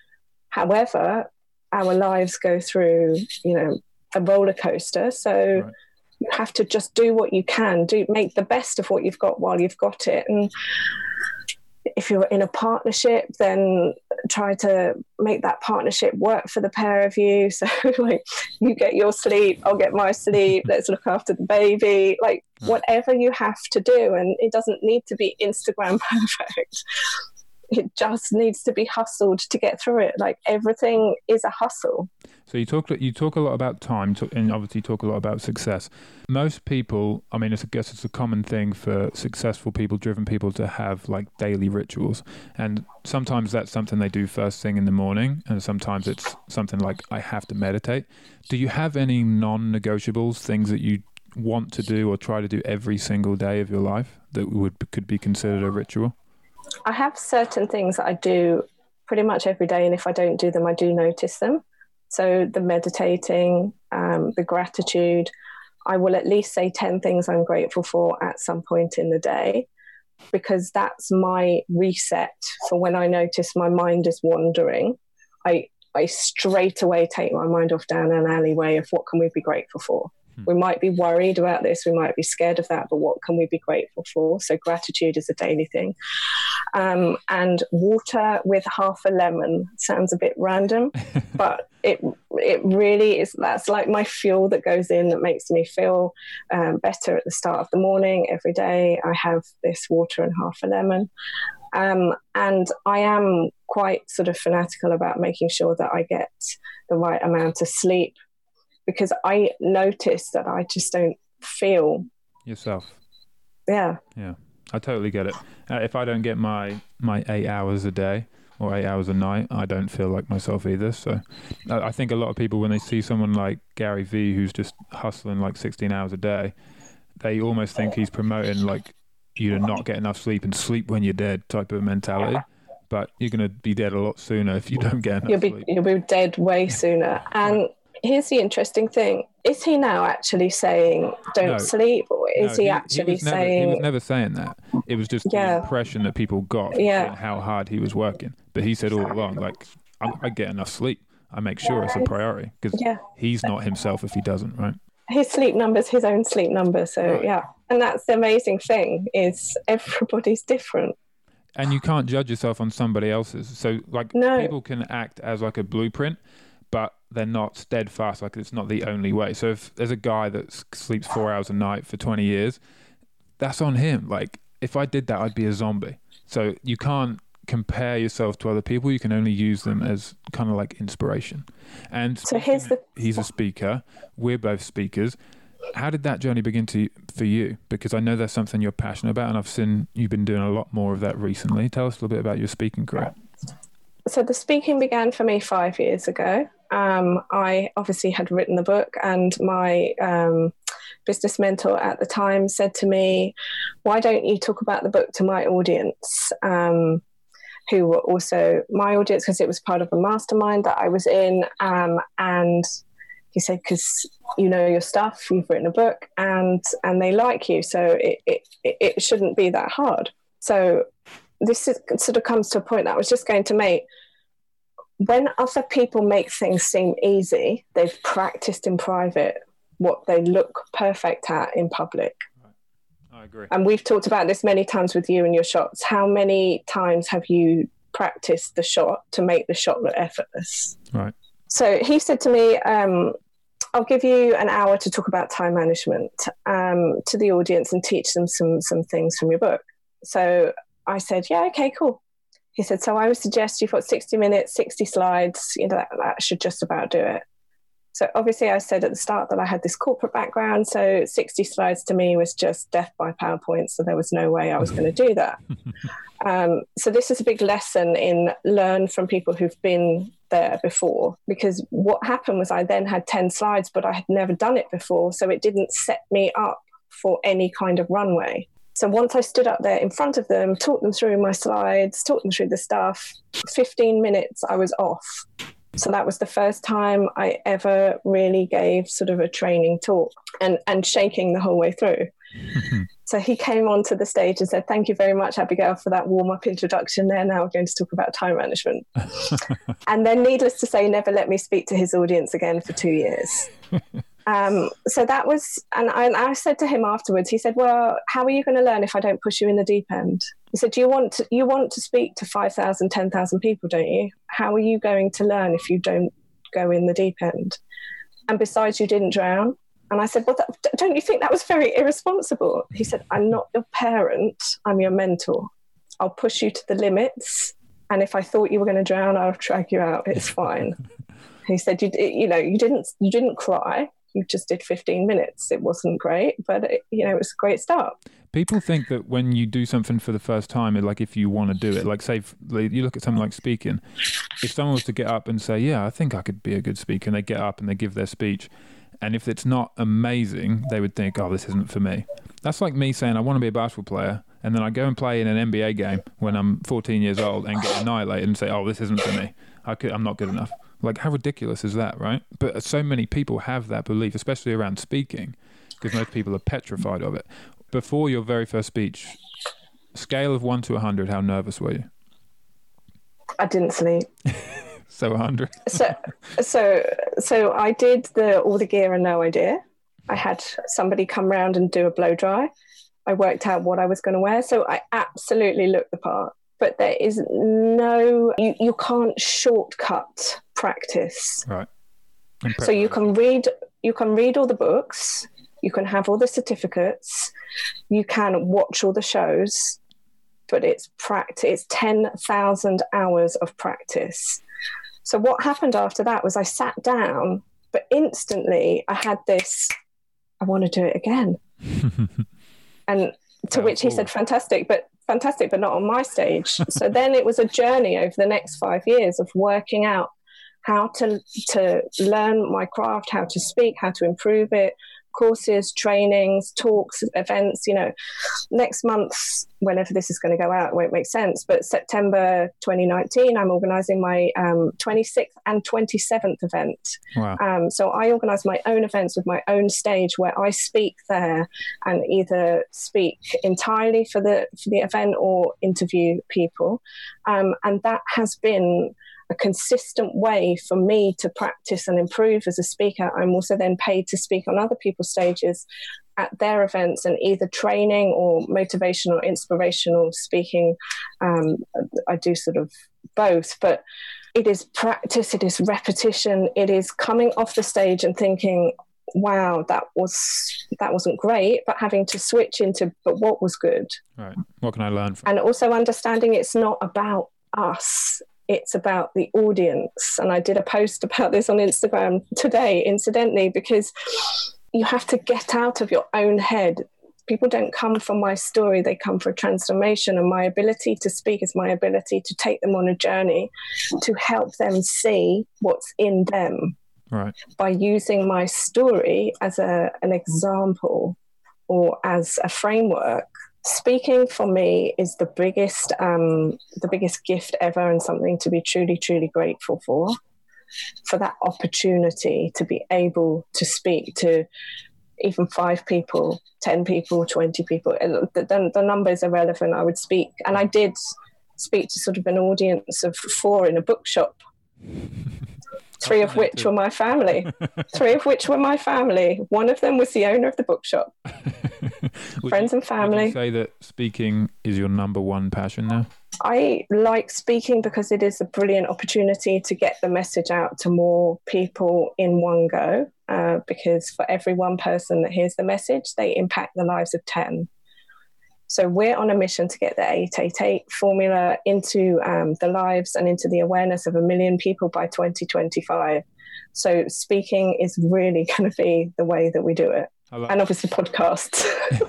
C: However, our lives go through, you know, a roller coaster. So, right. you have to just do what you can do make the best of what you've got while you've got it. And if you're in a partnership then try to make that partnership work for the pair of you. So like you get your sleep i'll get my sleep let's look after the baby like whatever you have to do. And it doesn't need to be instagram perfect it just needs to be hustled to get through it. Like everything is a hustle.
A: So you talk you talk a lot about time, and obviously talk a lot about success. Most people, I mean, I guess it's a common thing for successful people, driven people, to have like daily rituals, and sometimes that's something they do first thing in the morning, and sometimes it's something like I have to meditate. Do you have any non-negotiables, things that you want to do or try to do every single day of your life that would could be considered a ritual?
C: I have certain things that I do pretty much every day, and if I don't do them, I do notice them. So the meditating, um, the gratitude, I will at least say 10 things I'm grateful for at some point in the day because that's my reset for when I notice my mind is wandering. I, I straight away take my mind off down an alleyway of what can we be grateful for. Hmm. We might be worried about this, we might be scared of that, but what can we be grateful for? So, gratitude is a daily thing. Um, and water with half a lemon sounds a bit random, but it it really is. That's like my fuel that goes in that makes me feel um, better at the start of the morning every day. I have this water and half a lemon. Um, and I am quite sort of fanatical about making sure that I get the right amount of sleep because I notice that I just don't feel
A: yourself.
C: Yeah.
A: Yeah. I totally get it. Uh, if I don't get my my eight hours a day or eight hours a night, I don't feel like myself either. So uh, I think a lot of people, when they see someone like Gary Vee, who's just hustling like 16 hours a day, they almost think he's promoting like you to not get enough sleep and sleep when you're dead type of mentality. But you're going to be dead a lot sooner if you don't get enough
C: you'll be,
A: sleep.
C: You'll be dead way sooner. And here's the interesting thing: is he now actually saying "don't no. sleep," or is no, he, he, actually
A: he
C: saying?
A: Never, he was never saying that. It was just yeah. the impression that people got yeah. how hard he was working. But he said all along, like, I, I get enough sleep. I make sure it's a priority because yeah. he's not himself if he doesn't, right?
C: His sleep numbers, his own sleep number. So right. yeah, and that's the amazing thing is everybody's different
A: and you can't judge yourself on somebody else's. So like no. people can act as like a blueprint, they're not steadfast. Like it's not the only way. So if there's a guy that sleeps four hours a night for 20 years, that's on him. Like if I did that, I'd be a zombie. So you can't compare yourself to other people. You can only use them as kind of like inspiration. And
C: so here's the
A: he's a speaker. We're both speakers. How did that journey begin to for you? Because I know that's something you're passionate about, and I've seen you've been doing a lot more of that recently. Tell us a little bit about your speaking career.
C: So the speaking began for me five years ago um, I obviously had written the book, and my um, business mentor at the time said to me, Why don't you talk about the book to my audience? Um, who were also my audience because it was part of a mastermind that I was in. Um, and he said, Because you know your stuff, you've written a book, and, and they like you, so it, it, it shouldn't be that hard. So this is, sort of comes to a point that I was just going to make when other people make things seem easy, they've practiced in private what they look perfect at in public.
A: I agree.
C: And we've talked about this many times with you and your shots. How many times have you practiced the shot to make the shot look effortless?
A: Right.
C: So he said to me, um, I'll give you an hour to talk about time management um, to the audience and teach them some some things from your book. So I said, yeah, okay, cool he said, So I would suggest you've got 60 minutes, 60 slides, you know, that, that should just about do it. So obviously, I said at the start that I had this corporate background. So 60 slides to me was just death by PowerPoint. So there was no way I was going to do that. um, so this is a big lesson in learn from people who've been there before. Because what happened was I then had 10 slides, but I had never done it before. So it didn't set me up for any kind of runway. So once I stood up there in front of them, talked them through my slides, talked them through the stuff, 15 minutes I was off. So that was the first time I ever really gave sort of a training talk and, and shaking the whole way through. so he came onto the stage and said, Thank you very much, Abigail, for that warm up introduction there. Now we're going to talk about time management. and then, needless to say, never let me speak to his audience again for two years. Um, so that was, and I, I, said to him afterwards, he said, "Well, how are you going to learn if I don't push you in the deep end?" He said, "Do you want to, you want to speak to 5,000, 10,000 people, don't you? How are you going to learn if you don't go in the deep end? And besides, you didn't drown." And I said, "Well, that, don't you think that was very irresponsible?" He said, "I'm not your parent. I'm your mentor. I'll push you to the limits." And if I thought you were going to drown, I'll drag you out. It's fine. he said, you, you know, you didn't, you didn't cry. You just did 15 minutes. It wasn't great, but it, you know, it was a great start.
A: People think that when you do something for the first time, like if you want to do it, like say you look at something like speaking, if someone was to get up and say, "Yeah, I think I could be a good speaker," and they get up and they give their speech, and if it's not amazing, they would think, "Oh, this isn't for me." That's like me saying, "I want to be a basketball player," and then I go and play in an NBA game when I'm 14 years old and get annihilated and say, "Oh, this isn't for me. I could, I'm not good enough." Like, how ridiculous is that, right? But so many people have that belief, especially around speaking, because most people are petrified of it before your very first speech, scale of one to 100, how nervous were you?
C: I didn't sleep.
A: so 100.
C: so, so, so I did the all the gear and no idea. I had somebody come round and do a blow dry. I worked out what I was going to wear. So I absolutely looked the part. But there is no, you, you can't shortcut practice.
A: Right.
C: So you can read, you can read all the books, you can have all the certificates, you can watch all the shows, but it's practice. It's ten thousand hours of practice. So what happened after that was I sat down, but instantly I had this. I want to do it again. and to which he said, "Fantastic, but fantastic, but not on my stage." so then it was a journey over the next five years of working out how to to learn my craft, how to speak, how to improve it, courses, trainings, talks, events. You know, next month, whenever this is going to go out, it won't make sense. But September 2019, I'm organising my um, 26th and 27th event.
A: Wow.
C: Um, so I organise my own events with my own stage where I speak there and either speak entirely for the for the event or interview people, um, and that has been a consistent way for me to practice and improve as a speaker. I'm also then paid to speak on other people's stages at their events and either training or motivational, inspirational speaking. Um, I do sort of both, but it is practice, it is repetition, it is coming off the stage and thinking, wow that was that wasn't great but having to switch into but what was good
A: right what can i learn from
C: and also understanding it's not about us it's about the audience. And I did a post about this on Instagram today, incidentally, because you have to get out of your own head. People don't come for my story, they come for transformation. And my ability to speak is my ability to take them on a journey to help them see what's in them.
A: Right.
C: By using my story as a, an example or as a framework speaking for me is the biggest um, the biggest gift ever and something to be truly truly grateful for. For that opportunity to be able to speak to even five people 10 people 20 people. The, the, numbers are relevant. I would speak and i did speak to sort of an audience of four in a bookshop three of which were my family. three of which were my family. One of them was the owner of the bookshop. Friends
A: you,
C: and family.
A: say that speaking is your number one passion now?
C: I like speaking because it is a brilliant opportunity to get the message out to more people in one go. Uh, because for every one person that hears the message, they impact the lives of 10. So we're on a mission to get the 888 formula into um, the lives and into the awareness of a million people by 2025. So speaking is really going to be the way that we do it. And obviously podcasts.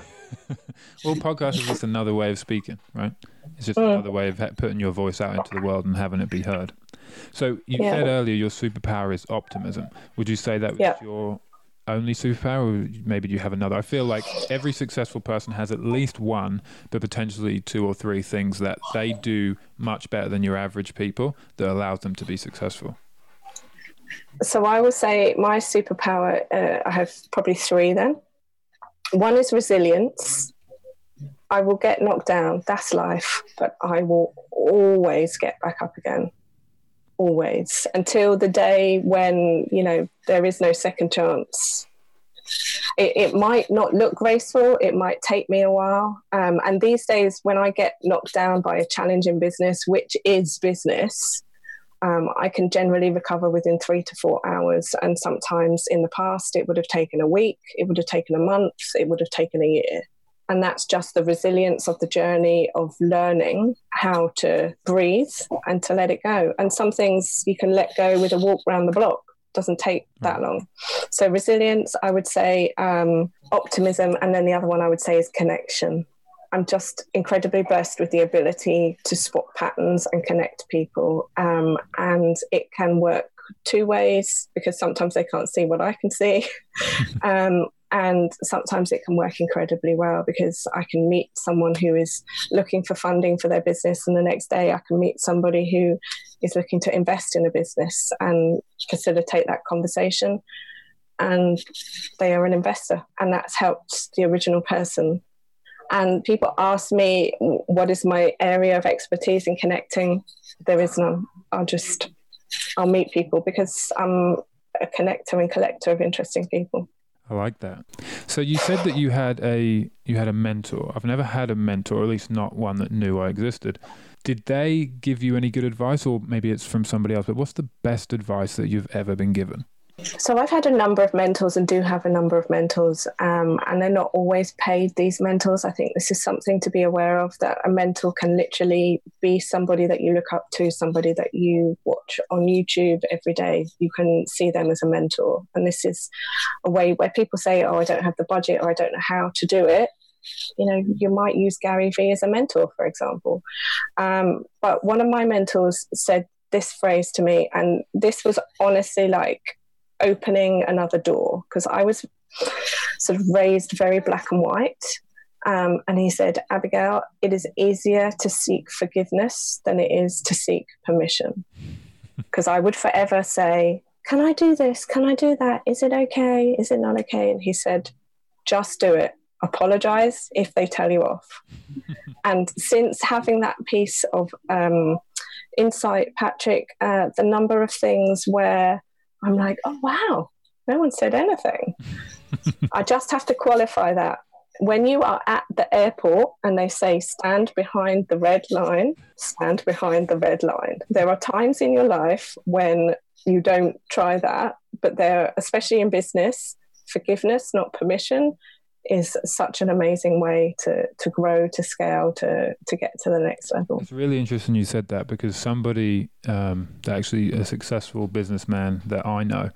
A: well, podcast is just another way of speaking, right? It's just mm. another way of putting your voice out into the world and having it be heard. So you yeah. said earlier your superpower is optimism. Would you say that was yeah. your only superpower, or maybe you have another? I feel like every successful person has at least one, but potentially two or three things that they do much better than your average people that allows them to be successful.
C: So I would say my superpower, uh, I have probably three then. One is resilience. I will get knocked down, that's life, but I will always get back up again always until the day when you know there is no second chance. It, it might not look graceful it might take me a while um, and these days when i get knocked down by a challenge in business which is business um, i can generally recover within three to four hours and sometimes in the past it would have taken a week it would have taken a month it would have taken a year And that's just the resilience of the journey of learning how to breathe and to let it go. And some things you can let go with a walk around the block doesn't take that long. So resilience, I would say, um, optimism, and then the other one I would say is connection. I'm just incredibly blessed with the ability to spot patterns and connect people, um, and it can work two ways because sometimes they can't see what I can see. um, and sometimes it can work incredibly well because I can meet someone who is looking for funding for their business, and the next day I can meet somebody who is looking to invest in a business and facilitate that conversation. And they are an investor, and that's helped the original person. And people ask me, what is my area of expertise in connecting? There is none. I'll just, I'll meet people because I'm a connector and collector of interesting people.
A: I like that. So you said that you had a you had a mentor. I've never had a mentor, or at least not one that knew I existed. Did they give you any good advice, or maybe it's from somebody else? But what's the best advice that you've ever been given?
C: So I've had a number of mentors and do have a number of mentors, um, and they're not always paid. These mentors, I think this is something to be aware of. That a mentor can literally be somebody that you look up to, somebody that you watch on YouTube every day. You can see them as a mentor, and this is a way where people say, "Oh, I don't have the budget, or I don't know how to do it." You know, you might use Gary Vee as a mentor, for example. Um, but one of my mentors said this phrase to me, and this was honestly like opening another door because I was sort of raised very black and white. Um, and he said, Abigail, it is easier to seek forgiveness than it is to seek permission. Because I would forever say, Can I do this? Can I do that? Is it okay? Is it not okay? And he said, Just do it. Apologize if they tell you off. and since having that piece of um, insight, Patrick, uh, the number of things where I'm like, oh, wow, no one said anything. I just have to qualify that. When you are at the airport and they say, stand behind the red line, stand behind the red line. There are times in your life when you don't try that, but there, especially in business, forgiveness, not permission, is such an amazing way to to grow, to scale, to to get to the next level.
A: It's really interesting you said that because somebody, um, actually a successful businessman that I know,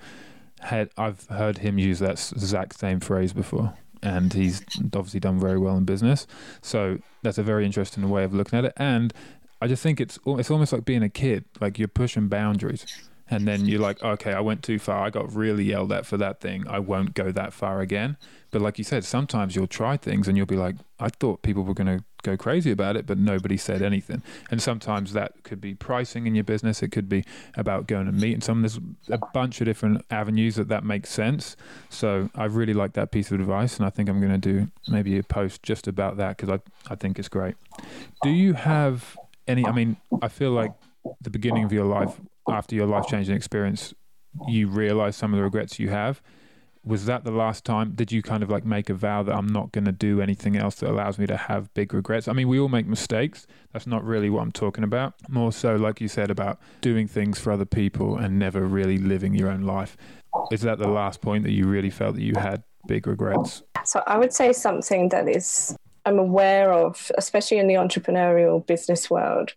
A: had I've heard him use that exact same phrase before. And he's obviously done very well in business, so that's a very interesting way of looking at it. And I just think it's it's almost like being a kid, like you're pushing boundaries and then you're like, okay, I went too far. I got really yelled at for that thing. I won't go that far again. But like you said, sometimes you'll try things and you'll be like, I thought people were going to go crazy about it, but nobody said anything. And sometimes that could be pricing in your business. It could be about going and meeting someone. There's a bunch of different avenues that that makes sense. So I really like that piece of advice, and I think I'm going to do maybe a post just about that because I I think it's great. Do you have any? I mean, I feel like the beginning of your life after your life changing experience, you realize some of the regrets you have. Was that the last time? Did you kind of like make a vow that I'm not going to do anything else that allows me to have big regrets? I mean, we all make mistakes. That's not really what I'm talking about. More so, like you said, about doing things for other people and never really living your own life. Is that the last point that you really felt that you had big regrets?
C: So I would say something that is I'm aware of, especially in the entrepreneurial business world,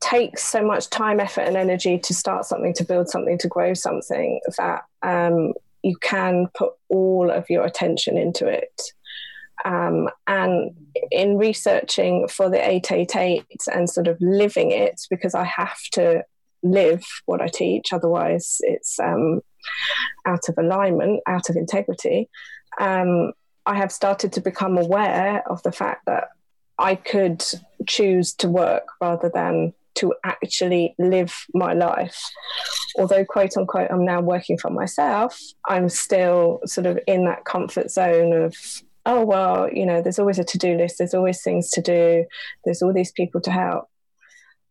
C: takes so much time, effort, and energy to start something, to build something, to grow something that um, you can put all of your attention into it. Um, and in researching for the 888 and sort of living it, because I have to live what I teach, otherwise, it's um, out of alignment, out of integrity. Um, I have started to become aware of the fact that I could choose to work rather than to actually live my life. Although, quote unquote, I'm now working for myself, I'm still sort of in that comfort zone of, oh, well, you know, there's always a to do list, there's always things to do, there's all these people to help.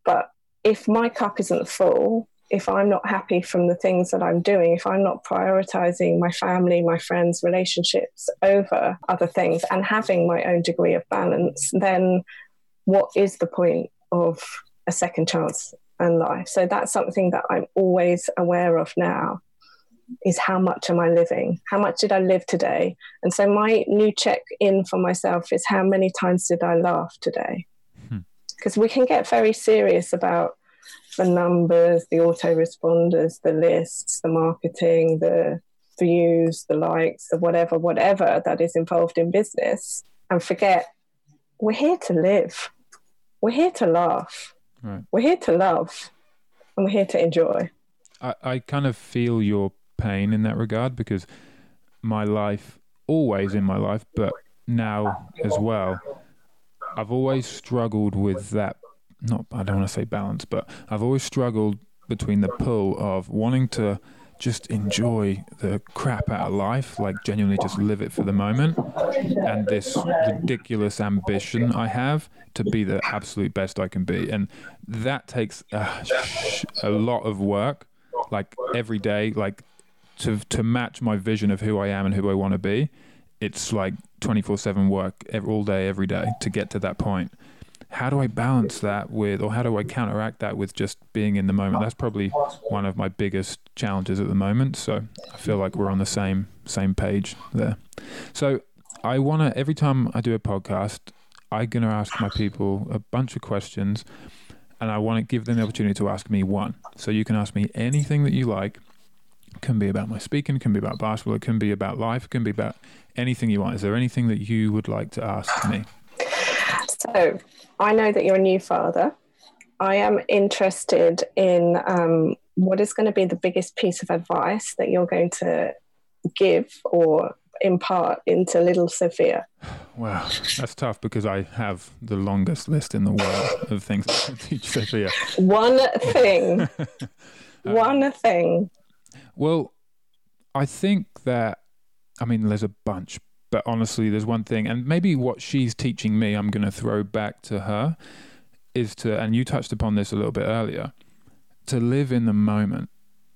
C: But if my cup isn't full, if I'm not happy from the things that I'm doing, if I'm not prioritizing my family, my friends, relationships over other things and having my own degree of balance, then what is the point of a second chance in life. So that's something that I'm always aware of now. is how much am I living? How much did I live today? And so my new check in for myself is how many times did I laugh today? Because hmm. we can get very serious about the numbers, the autoresponders, the lists, the marketing, the views, the likes, the whatever, whatever that is involved in business, and forget we're here to live. We're here to laugh. Right. We're here to love and we're here to enjoy.
A: I, I kind of feel your pain in that regard because my life, always in my life, but now as well, I've always struggled with that. Not, I don't want to say balance, but I've always struggled between the pull of wanting to just enjoy the crap out of life, like genuinely just live it for the moment, and this ridiculous ambition I have to be the absolute best I can be. And that takes uh, a, a lot of work, like every day, like to, to match my vision of who I am and who I want to be. It's like 24 7 work all day, every day to get to that point how do I balance that with, or how do I counteract that with just being in the moment? That's probably one of my biggest challenges at the moment. So I feel like we're on the same same page there. So I want to every time I do a podcast, I'm to ask my people a bunch of questions, and I want to give them the opportunity to ask me one. So you can ask me anything that you like. It can be about my speaking, it can be about basketball, it can be about life, it can be about anything you want. Is there anything that you would like to ask me?
C: So I know that you're a new father. I am interested in um, what is going to be the biggest piece of advice that you're going to give or impart into little Sophia?
A: Wow, that's tough because I have the longest list in the world of things to teach Sophia.
C: One thing. Um, One thing.
A: Well, I think that, I mean, there's a bunch, but honestly, there's one thing, and maybe what she's teaching me, I'm going to throw back to her, is to, and you touched upon this a little bit earlier, to live in the moment.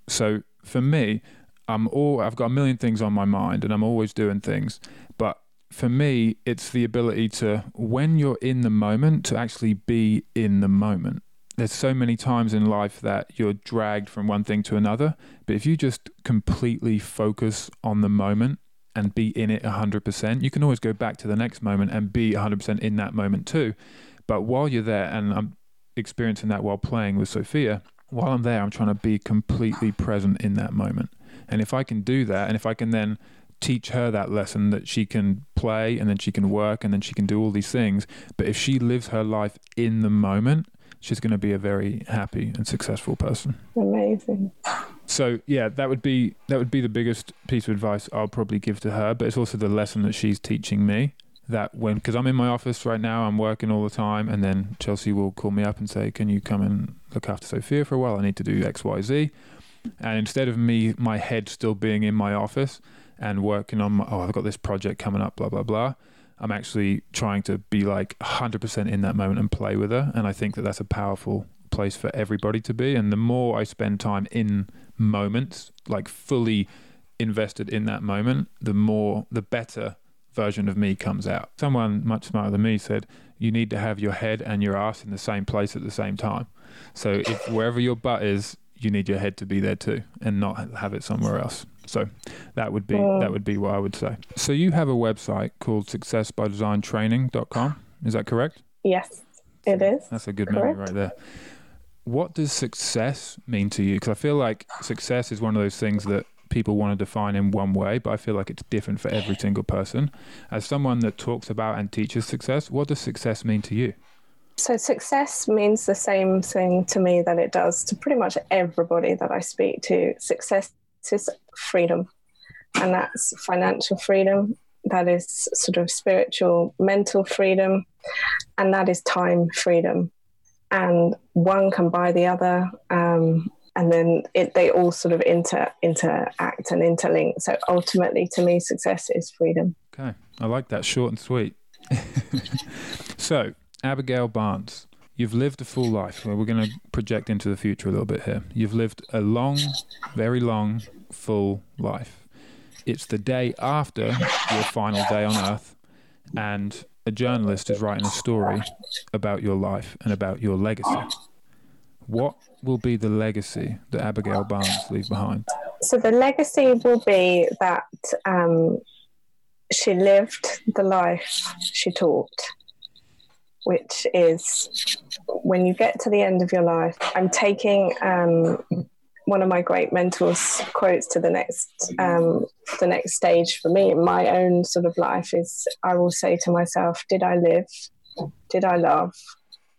A: So for me, I'm all, I've got a million things on my mind, and I'm always doing things. But for me, it's the ability to, when you're in the moment, to actually be in the moment. There's so many times in life that you're dragged from one thing to another. But if you just completely focus on the moment and be in it 100%. You can always go back to the next moment and be 100% in that moment too. But while you're there, and I'm experiencing that while playing with Sophia, while I'm there, I'm trying to be completely present in that moment. And if I can do that, and if I can then teach her that lesson that she can play and then she can work and then she can do all these things, but if she lives her life in the moment, she's going to be a very happy and successful person.
C: Amazing.
A: So yeah, that would be that would be the biggest piece of advice I'll probably give to her. But it's also the lesson that she's teaching me. That when because I'm in my office right now, I'm working all the time, and then Chelsea will call me up and say, "Can you come and look after Sophia for a while? I need to do X, Y, Z." And instead of me, my head still being in my office and working on, my, oh, I've got this project coming up, blah blah blah. I'm actually trying to be like 100% in that moment and play with her. And I think that that's a powerful place for everybody to be. And the more I spend time in moments, like fully invested in that moment, the more, the better version of me comes out. Someone much smarter than me said, you need to have your head and your ass in the same place at the same time. So if wherever your butt is, you need your head to be there too and not have it somewhere else. So that would be that oh. would be what I would say. So you have a website called successbydesigntraining.com. Is that correct?
C: Yes, it is.
A: That's a good correct. memory right there what does success mean to you? Because I feel like success is one of those things that people want to define in one way, but I feel like it's different for every single person. As someone that talks about and teaches success, what does success mean to you?
C: So, success means the same thing to me that it does to pretty much everybody that I speak to. Success is freedom, and that's financial freedom, that is sort of spiritual, mental freedom, and that is time freedom and one can buy the other. Um, and then it, they all sort of inter interact and interlink. So ultimately, to me, success is freedom.
A: Okay, I like that, short and sweet. so, Abigail Barnes, you've lived a full life. Well, we're going to project into the future a little bit here. You've lived a long, very long, full life. It's the day after your final day on Earth, and a journalist is writing a story about your life and about your legacy. What will be the legacy that Abigail Barnes leaves behind?
C: So the legacy will be that um, she lived the life she taught, which is when you get to the end of your life. I'm taking um, one of my great mentors' quotes to the next um, the next stage for me in my own sort of life is I will say to myself, did I live? Did I love?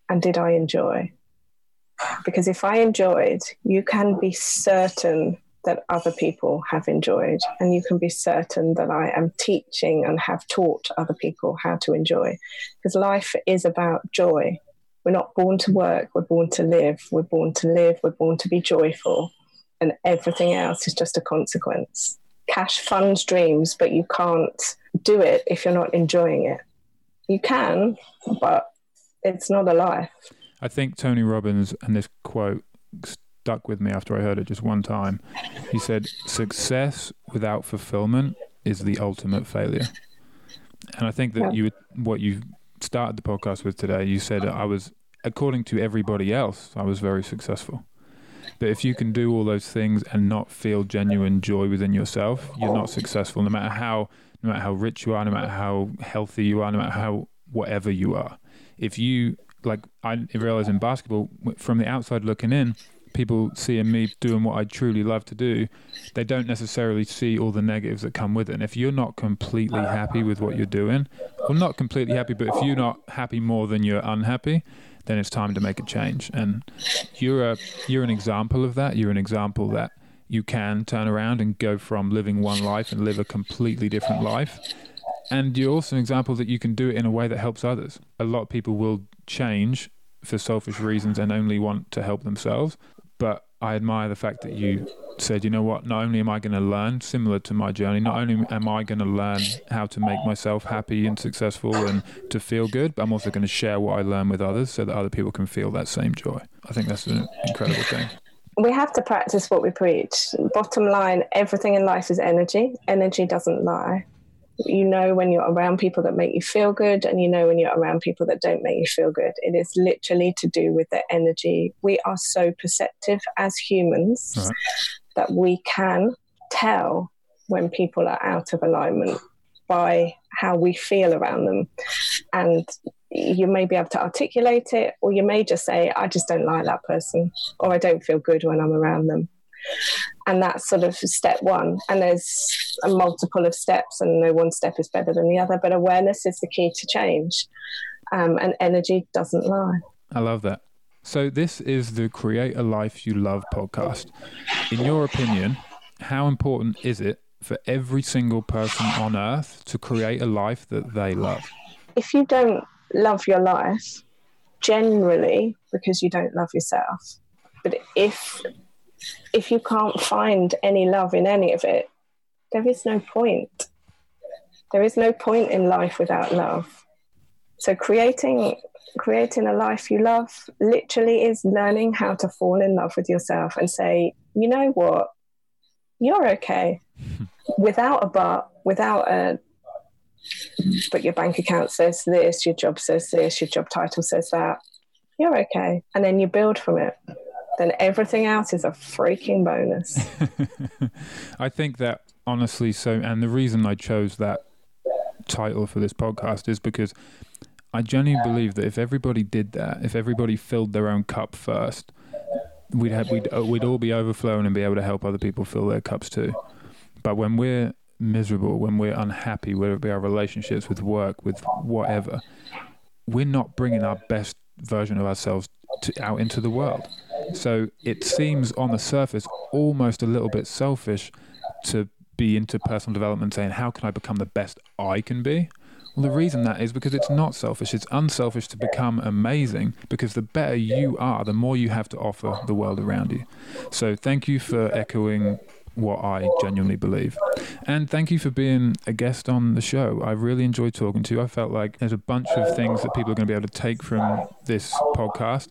C: And did I enjoy? Because if I enjoyed, you can be certain that other people have enjoyed, and you can be certain that I am teaching and have taught other people how to enjoy. Because life is about joy. We're not born to work, we're born to live. We're born to live, we're born to be joyful, and everything else is just a consequence. Cash funds dreams, but you can't do it if you're not enjoying it. You can, but it's not a life.
A: I think Tony Robbins and this quote stuck with me after I heard it just one time. He said, "Success without fulfillment is the ultimate failure." And I think that you what you started the podcast with today, you said I was according to everybody else, I was very successful. But if you can do all those things and not feel genuine joy within yourself, you're not successful no matter how no matter how rich you are, no matter how healthy you are, no matter how whatever you are. If you like I realize in basketball from the outside looking in, people seeing me doing what I truly love to do, they don't necessarily see all the negatives that come with it. And if you're not completely happy with what you're doing, well, not completely happy, but if you're not happy more than you're unhappy, then it's time to make a change. And you're a you're an example of that. You're an example that you can turn around and go from living one life and live a completely different life. And you're also an example that you can do it in a way that helps others. A lot of people will change for selfish reasons and only want to help themselves. But I admire the fact that you said, you know what, not only am I going to learn, similar to my journey, not only am I going to learn how to make myself happy and successful and to feel good, but I'm also going to share what I learn with others so that other people can feel that same joy. I think that's an incredible thing.
C: We have to practice what we preach. Bottom line, everything in life is energy. Energy doesn't lie you know when you're around people that make you feel good and you know when you're around people that don't make you feel good. It is literally to do with the energy. We are so perceptive as humans right. that we can tell when people are out of alignment by how we feel around them. And you may be able to articulate it or you may just say i just don't like that person or i don't feel good when i'm around them and that's sort of step one. And there's a multiple of steps and no one step is better than the other but awareness is the key to change. Um, and energy doesn't lie.
A: I love that. So this is the create a life you love podcast. In your opinion how important is it for every single person on earth to create a life that they love?
C: If you don't love your life generally because you don't love yourself but if if you can't find any love in any of it, there is no point. There is no point in life without love. So creating creating a life you love literally is learning how to fall in love with yourself and say, you know what, you're okay. without a but, without a but your bank account says this, your job says this, your job title says that. You're okay. And then you build from it then everything else is a freaking bonus.
A: I think that honestly, so, and the reason I chose that title for this podcast is because I genuinely believe that if everybody did that, if everybody filled their own cup first, we'd have we'd uh, we'd all be overflowing and be able to help other people fill their cups too. But when we're miserable, when we're unhappy, whether it be our relationships with work, with whatever, we're not bringing our best version of ourselves to, out into the world. So it seems on the surface almost a little bit selfish to be into personal development saying, how can I become the best I can be? Well, the reason that is because it's not selfish. It's unselfish to become amazing because the better you are, the more you have to offer the world around you. So, thank you for echoing what I genuinely believe. And thank you for being a guest on the show. I really enjoyed talking to you. I felt like there's a bunch of things that people are going to be able to take from this podcast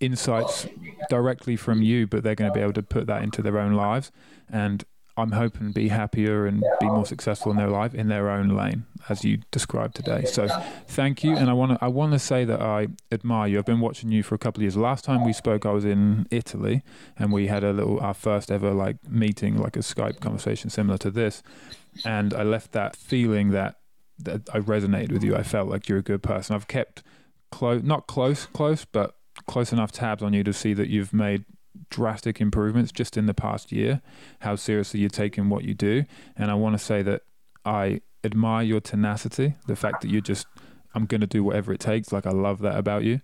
A: insights directly from you, but they're going to be able to put that into their own lives. And I'm hoping be happier and be more successful in their life in their own lane, as you described today. So, thank you, and I want to I want to say that I admire you. I've been watching you for a couple of years. Last time we spoke, I was in Italy, and we had a little our first ever like meeting, like a Skype conversation similar to this, and I left that feeling that that I resonated with you. I felt like you're a good person. I've kept close, not close, close, but close enough tabs on you to see that you've made drastic improvements just in the past year, how seriously you're taking what you do. And I want to say that I admire your tenacity, the fact that you're just, I'm going to do whatever it takes. Like, I love that about you.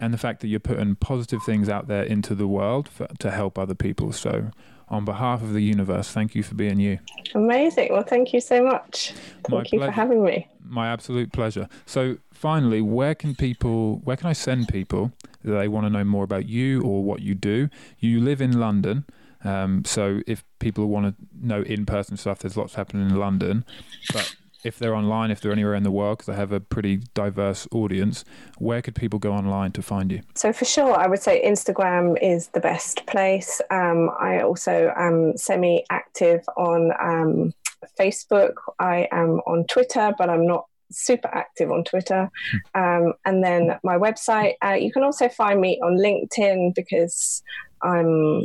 A: And the fact that you're putting positive things out there into the world for, to help other people. So, on behalf of the universe, thank you for being you.
C: Amazing. Well, thank you so much. Thank My you pleasure. for having me.
A: My absolute pleasure. So, finally, where can people, where can I send people they want to know more about you or what you do? You live in London. Um, so if people want to know in person stuff, there's lots happening in London. But if they're online, if they're anywhere in the world, because I have a pretty diverse audience, where could people go online to find you?
C: So, for sure, I would say Instagram is the best place. Um, I also am semi active on um, Facebook. I am on Twitter, but I'm not super active on Twitter. Hmm. Um, and then my website, uh, you can also find me on LinkedIn because I'm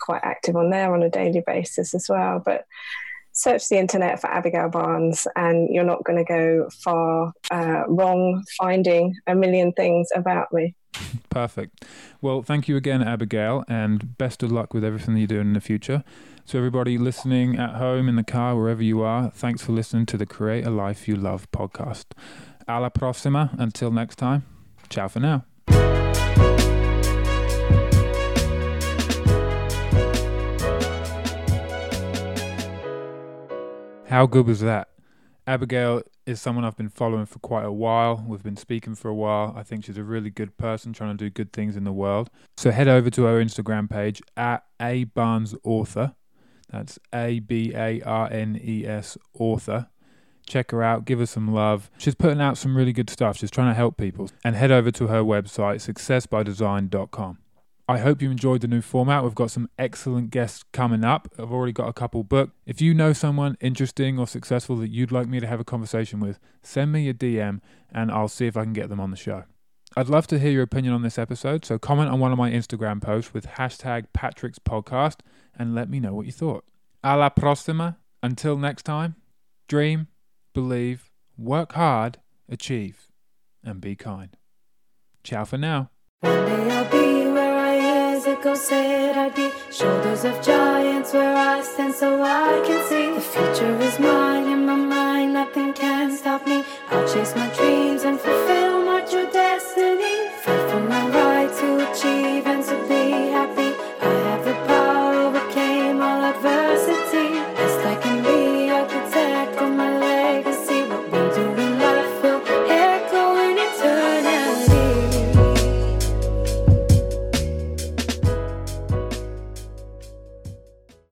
C: quite active on there on a daily basis as well. But search the internet for Abigail Barnes, and you're not going to go far uh, wrong finding a million things about me.
A: Perfect. Well, thank you again, Abigail, and best of luck with everything you're doing in the future. To everybody listening at home, in the car, wherever you are, thanks for listening to the Create a Life You Love podcast. A la próxima. Until next time, ciao for now. How good was that? Abigail is someone I've been following for quite a while. We've been speaking for a while. I think she's a really good person trying to do good things in the world. So head over to her Instagram page at A Barnes Author that's A B A R N E S author. Check her out, give her some love. She's putting out some really good stuff. She's trying to help people. And head over to her website, successbydesign.com. I hope you enjoyed the new format. We've got some excellent guests coming up. I've already got a couple booked. If you know someone interesting or successful that you'd like me to have a conversation with, send me a DM and I'll see if I can get them on the show. I'd love to hear your opinion on this episode, so comment on one of my Instagram posts with hashtag Patrick's Podcast and let me know what you thought. A la. Until next time, dream, believe, work hard, achieve, and be kind. Ciao for now
B: miracles said I'd be Shoulders of giants where I stand so I can see. The future is mine in my mind, nothing can stop me. I'll chase my dreams and fulfill.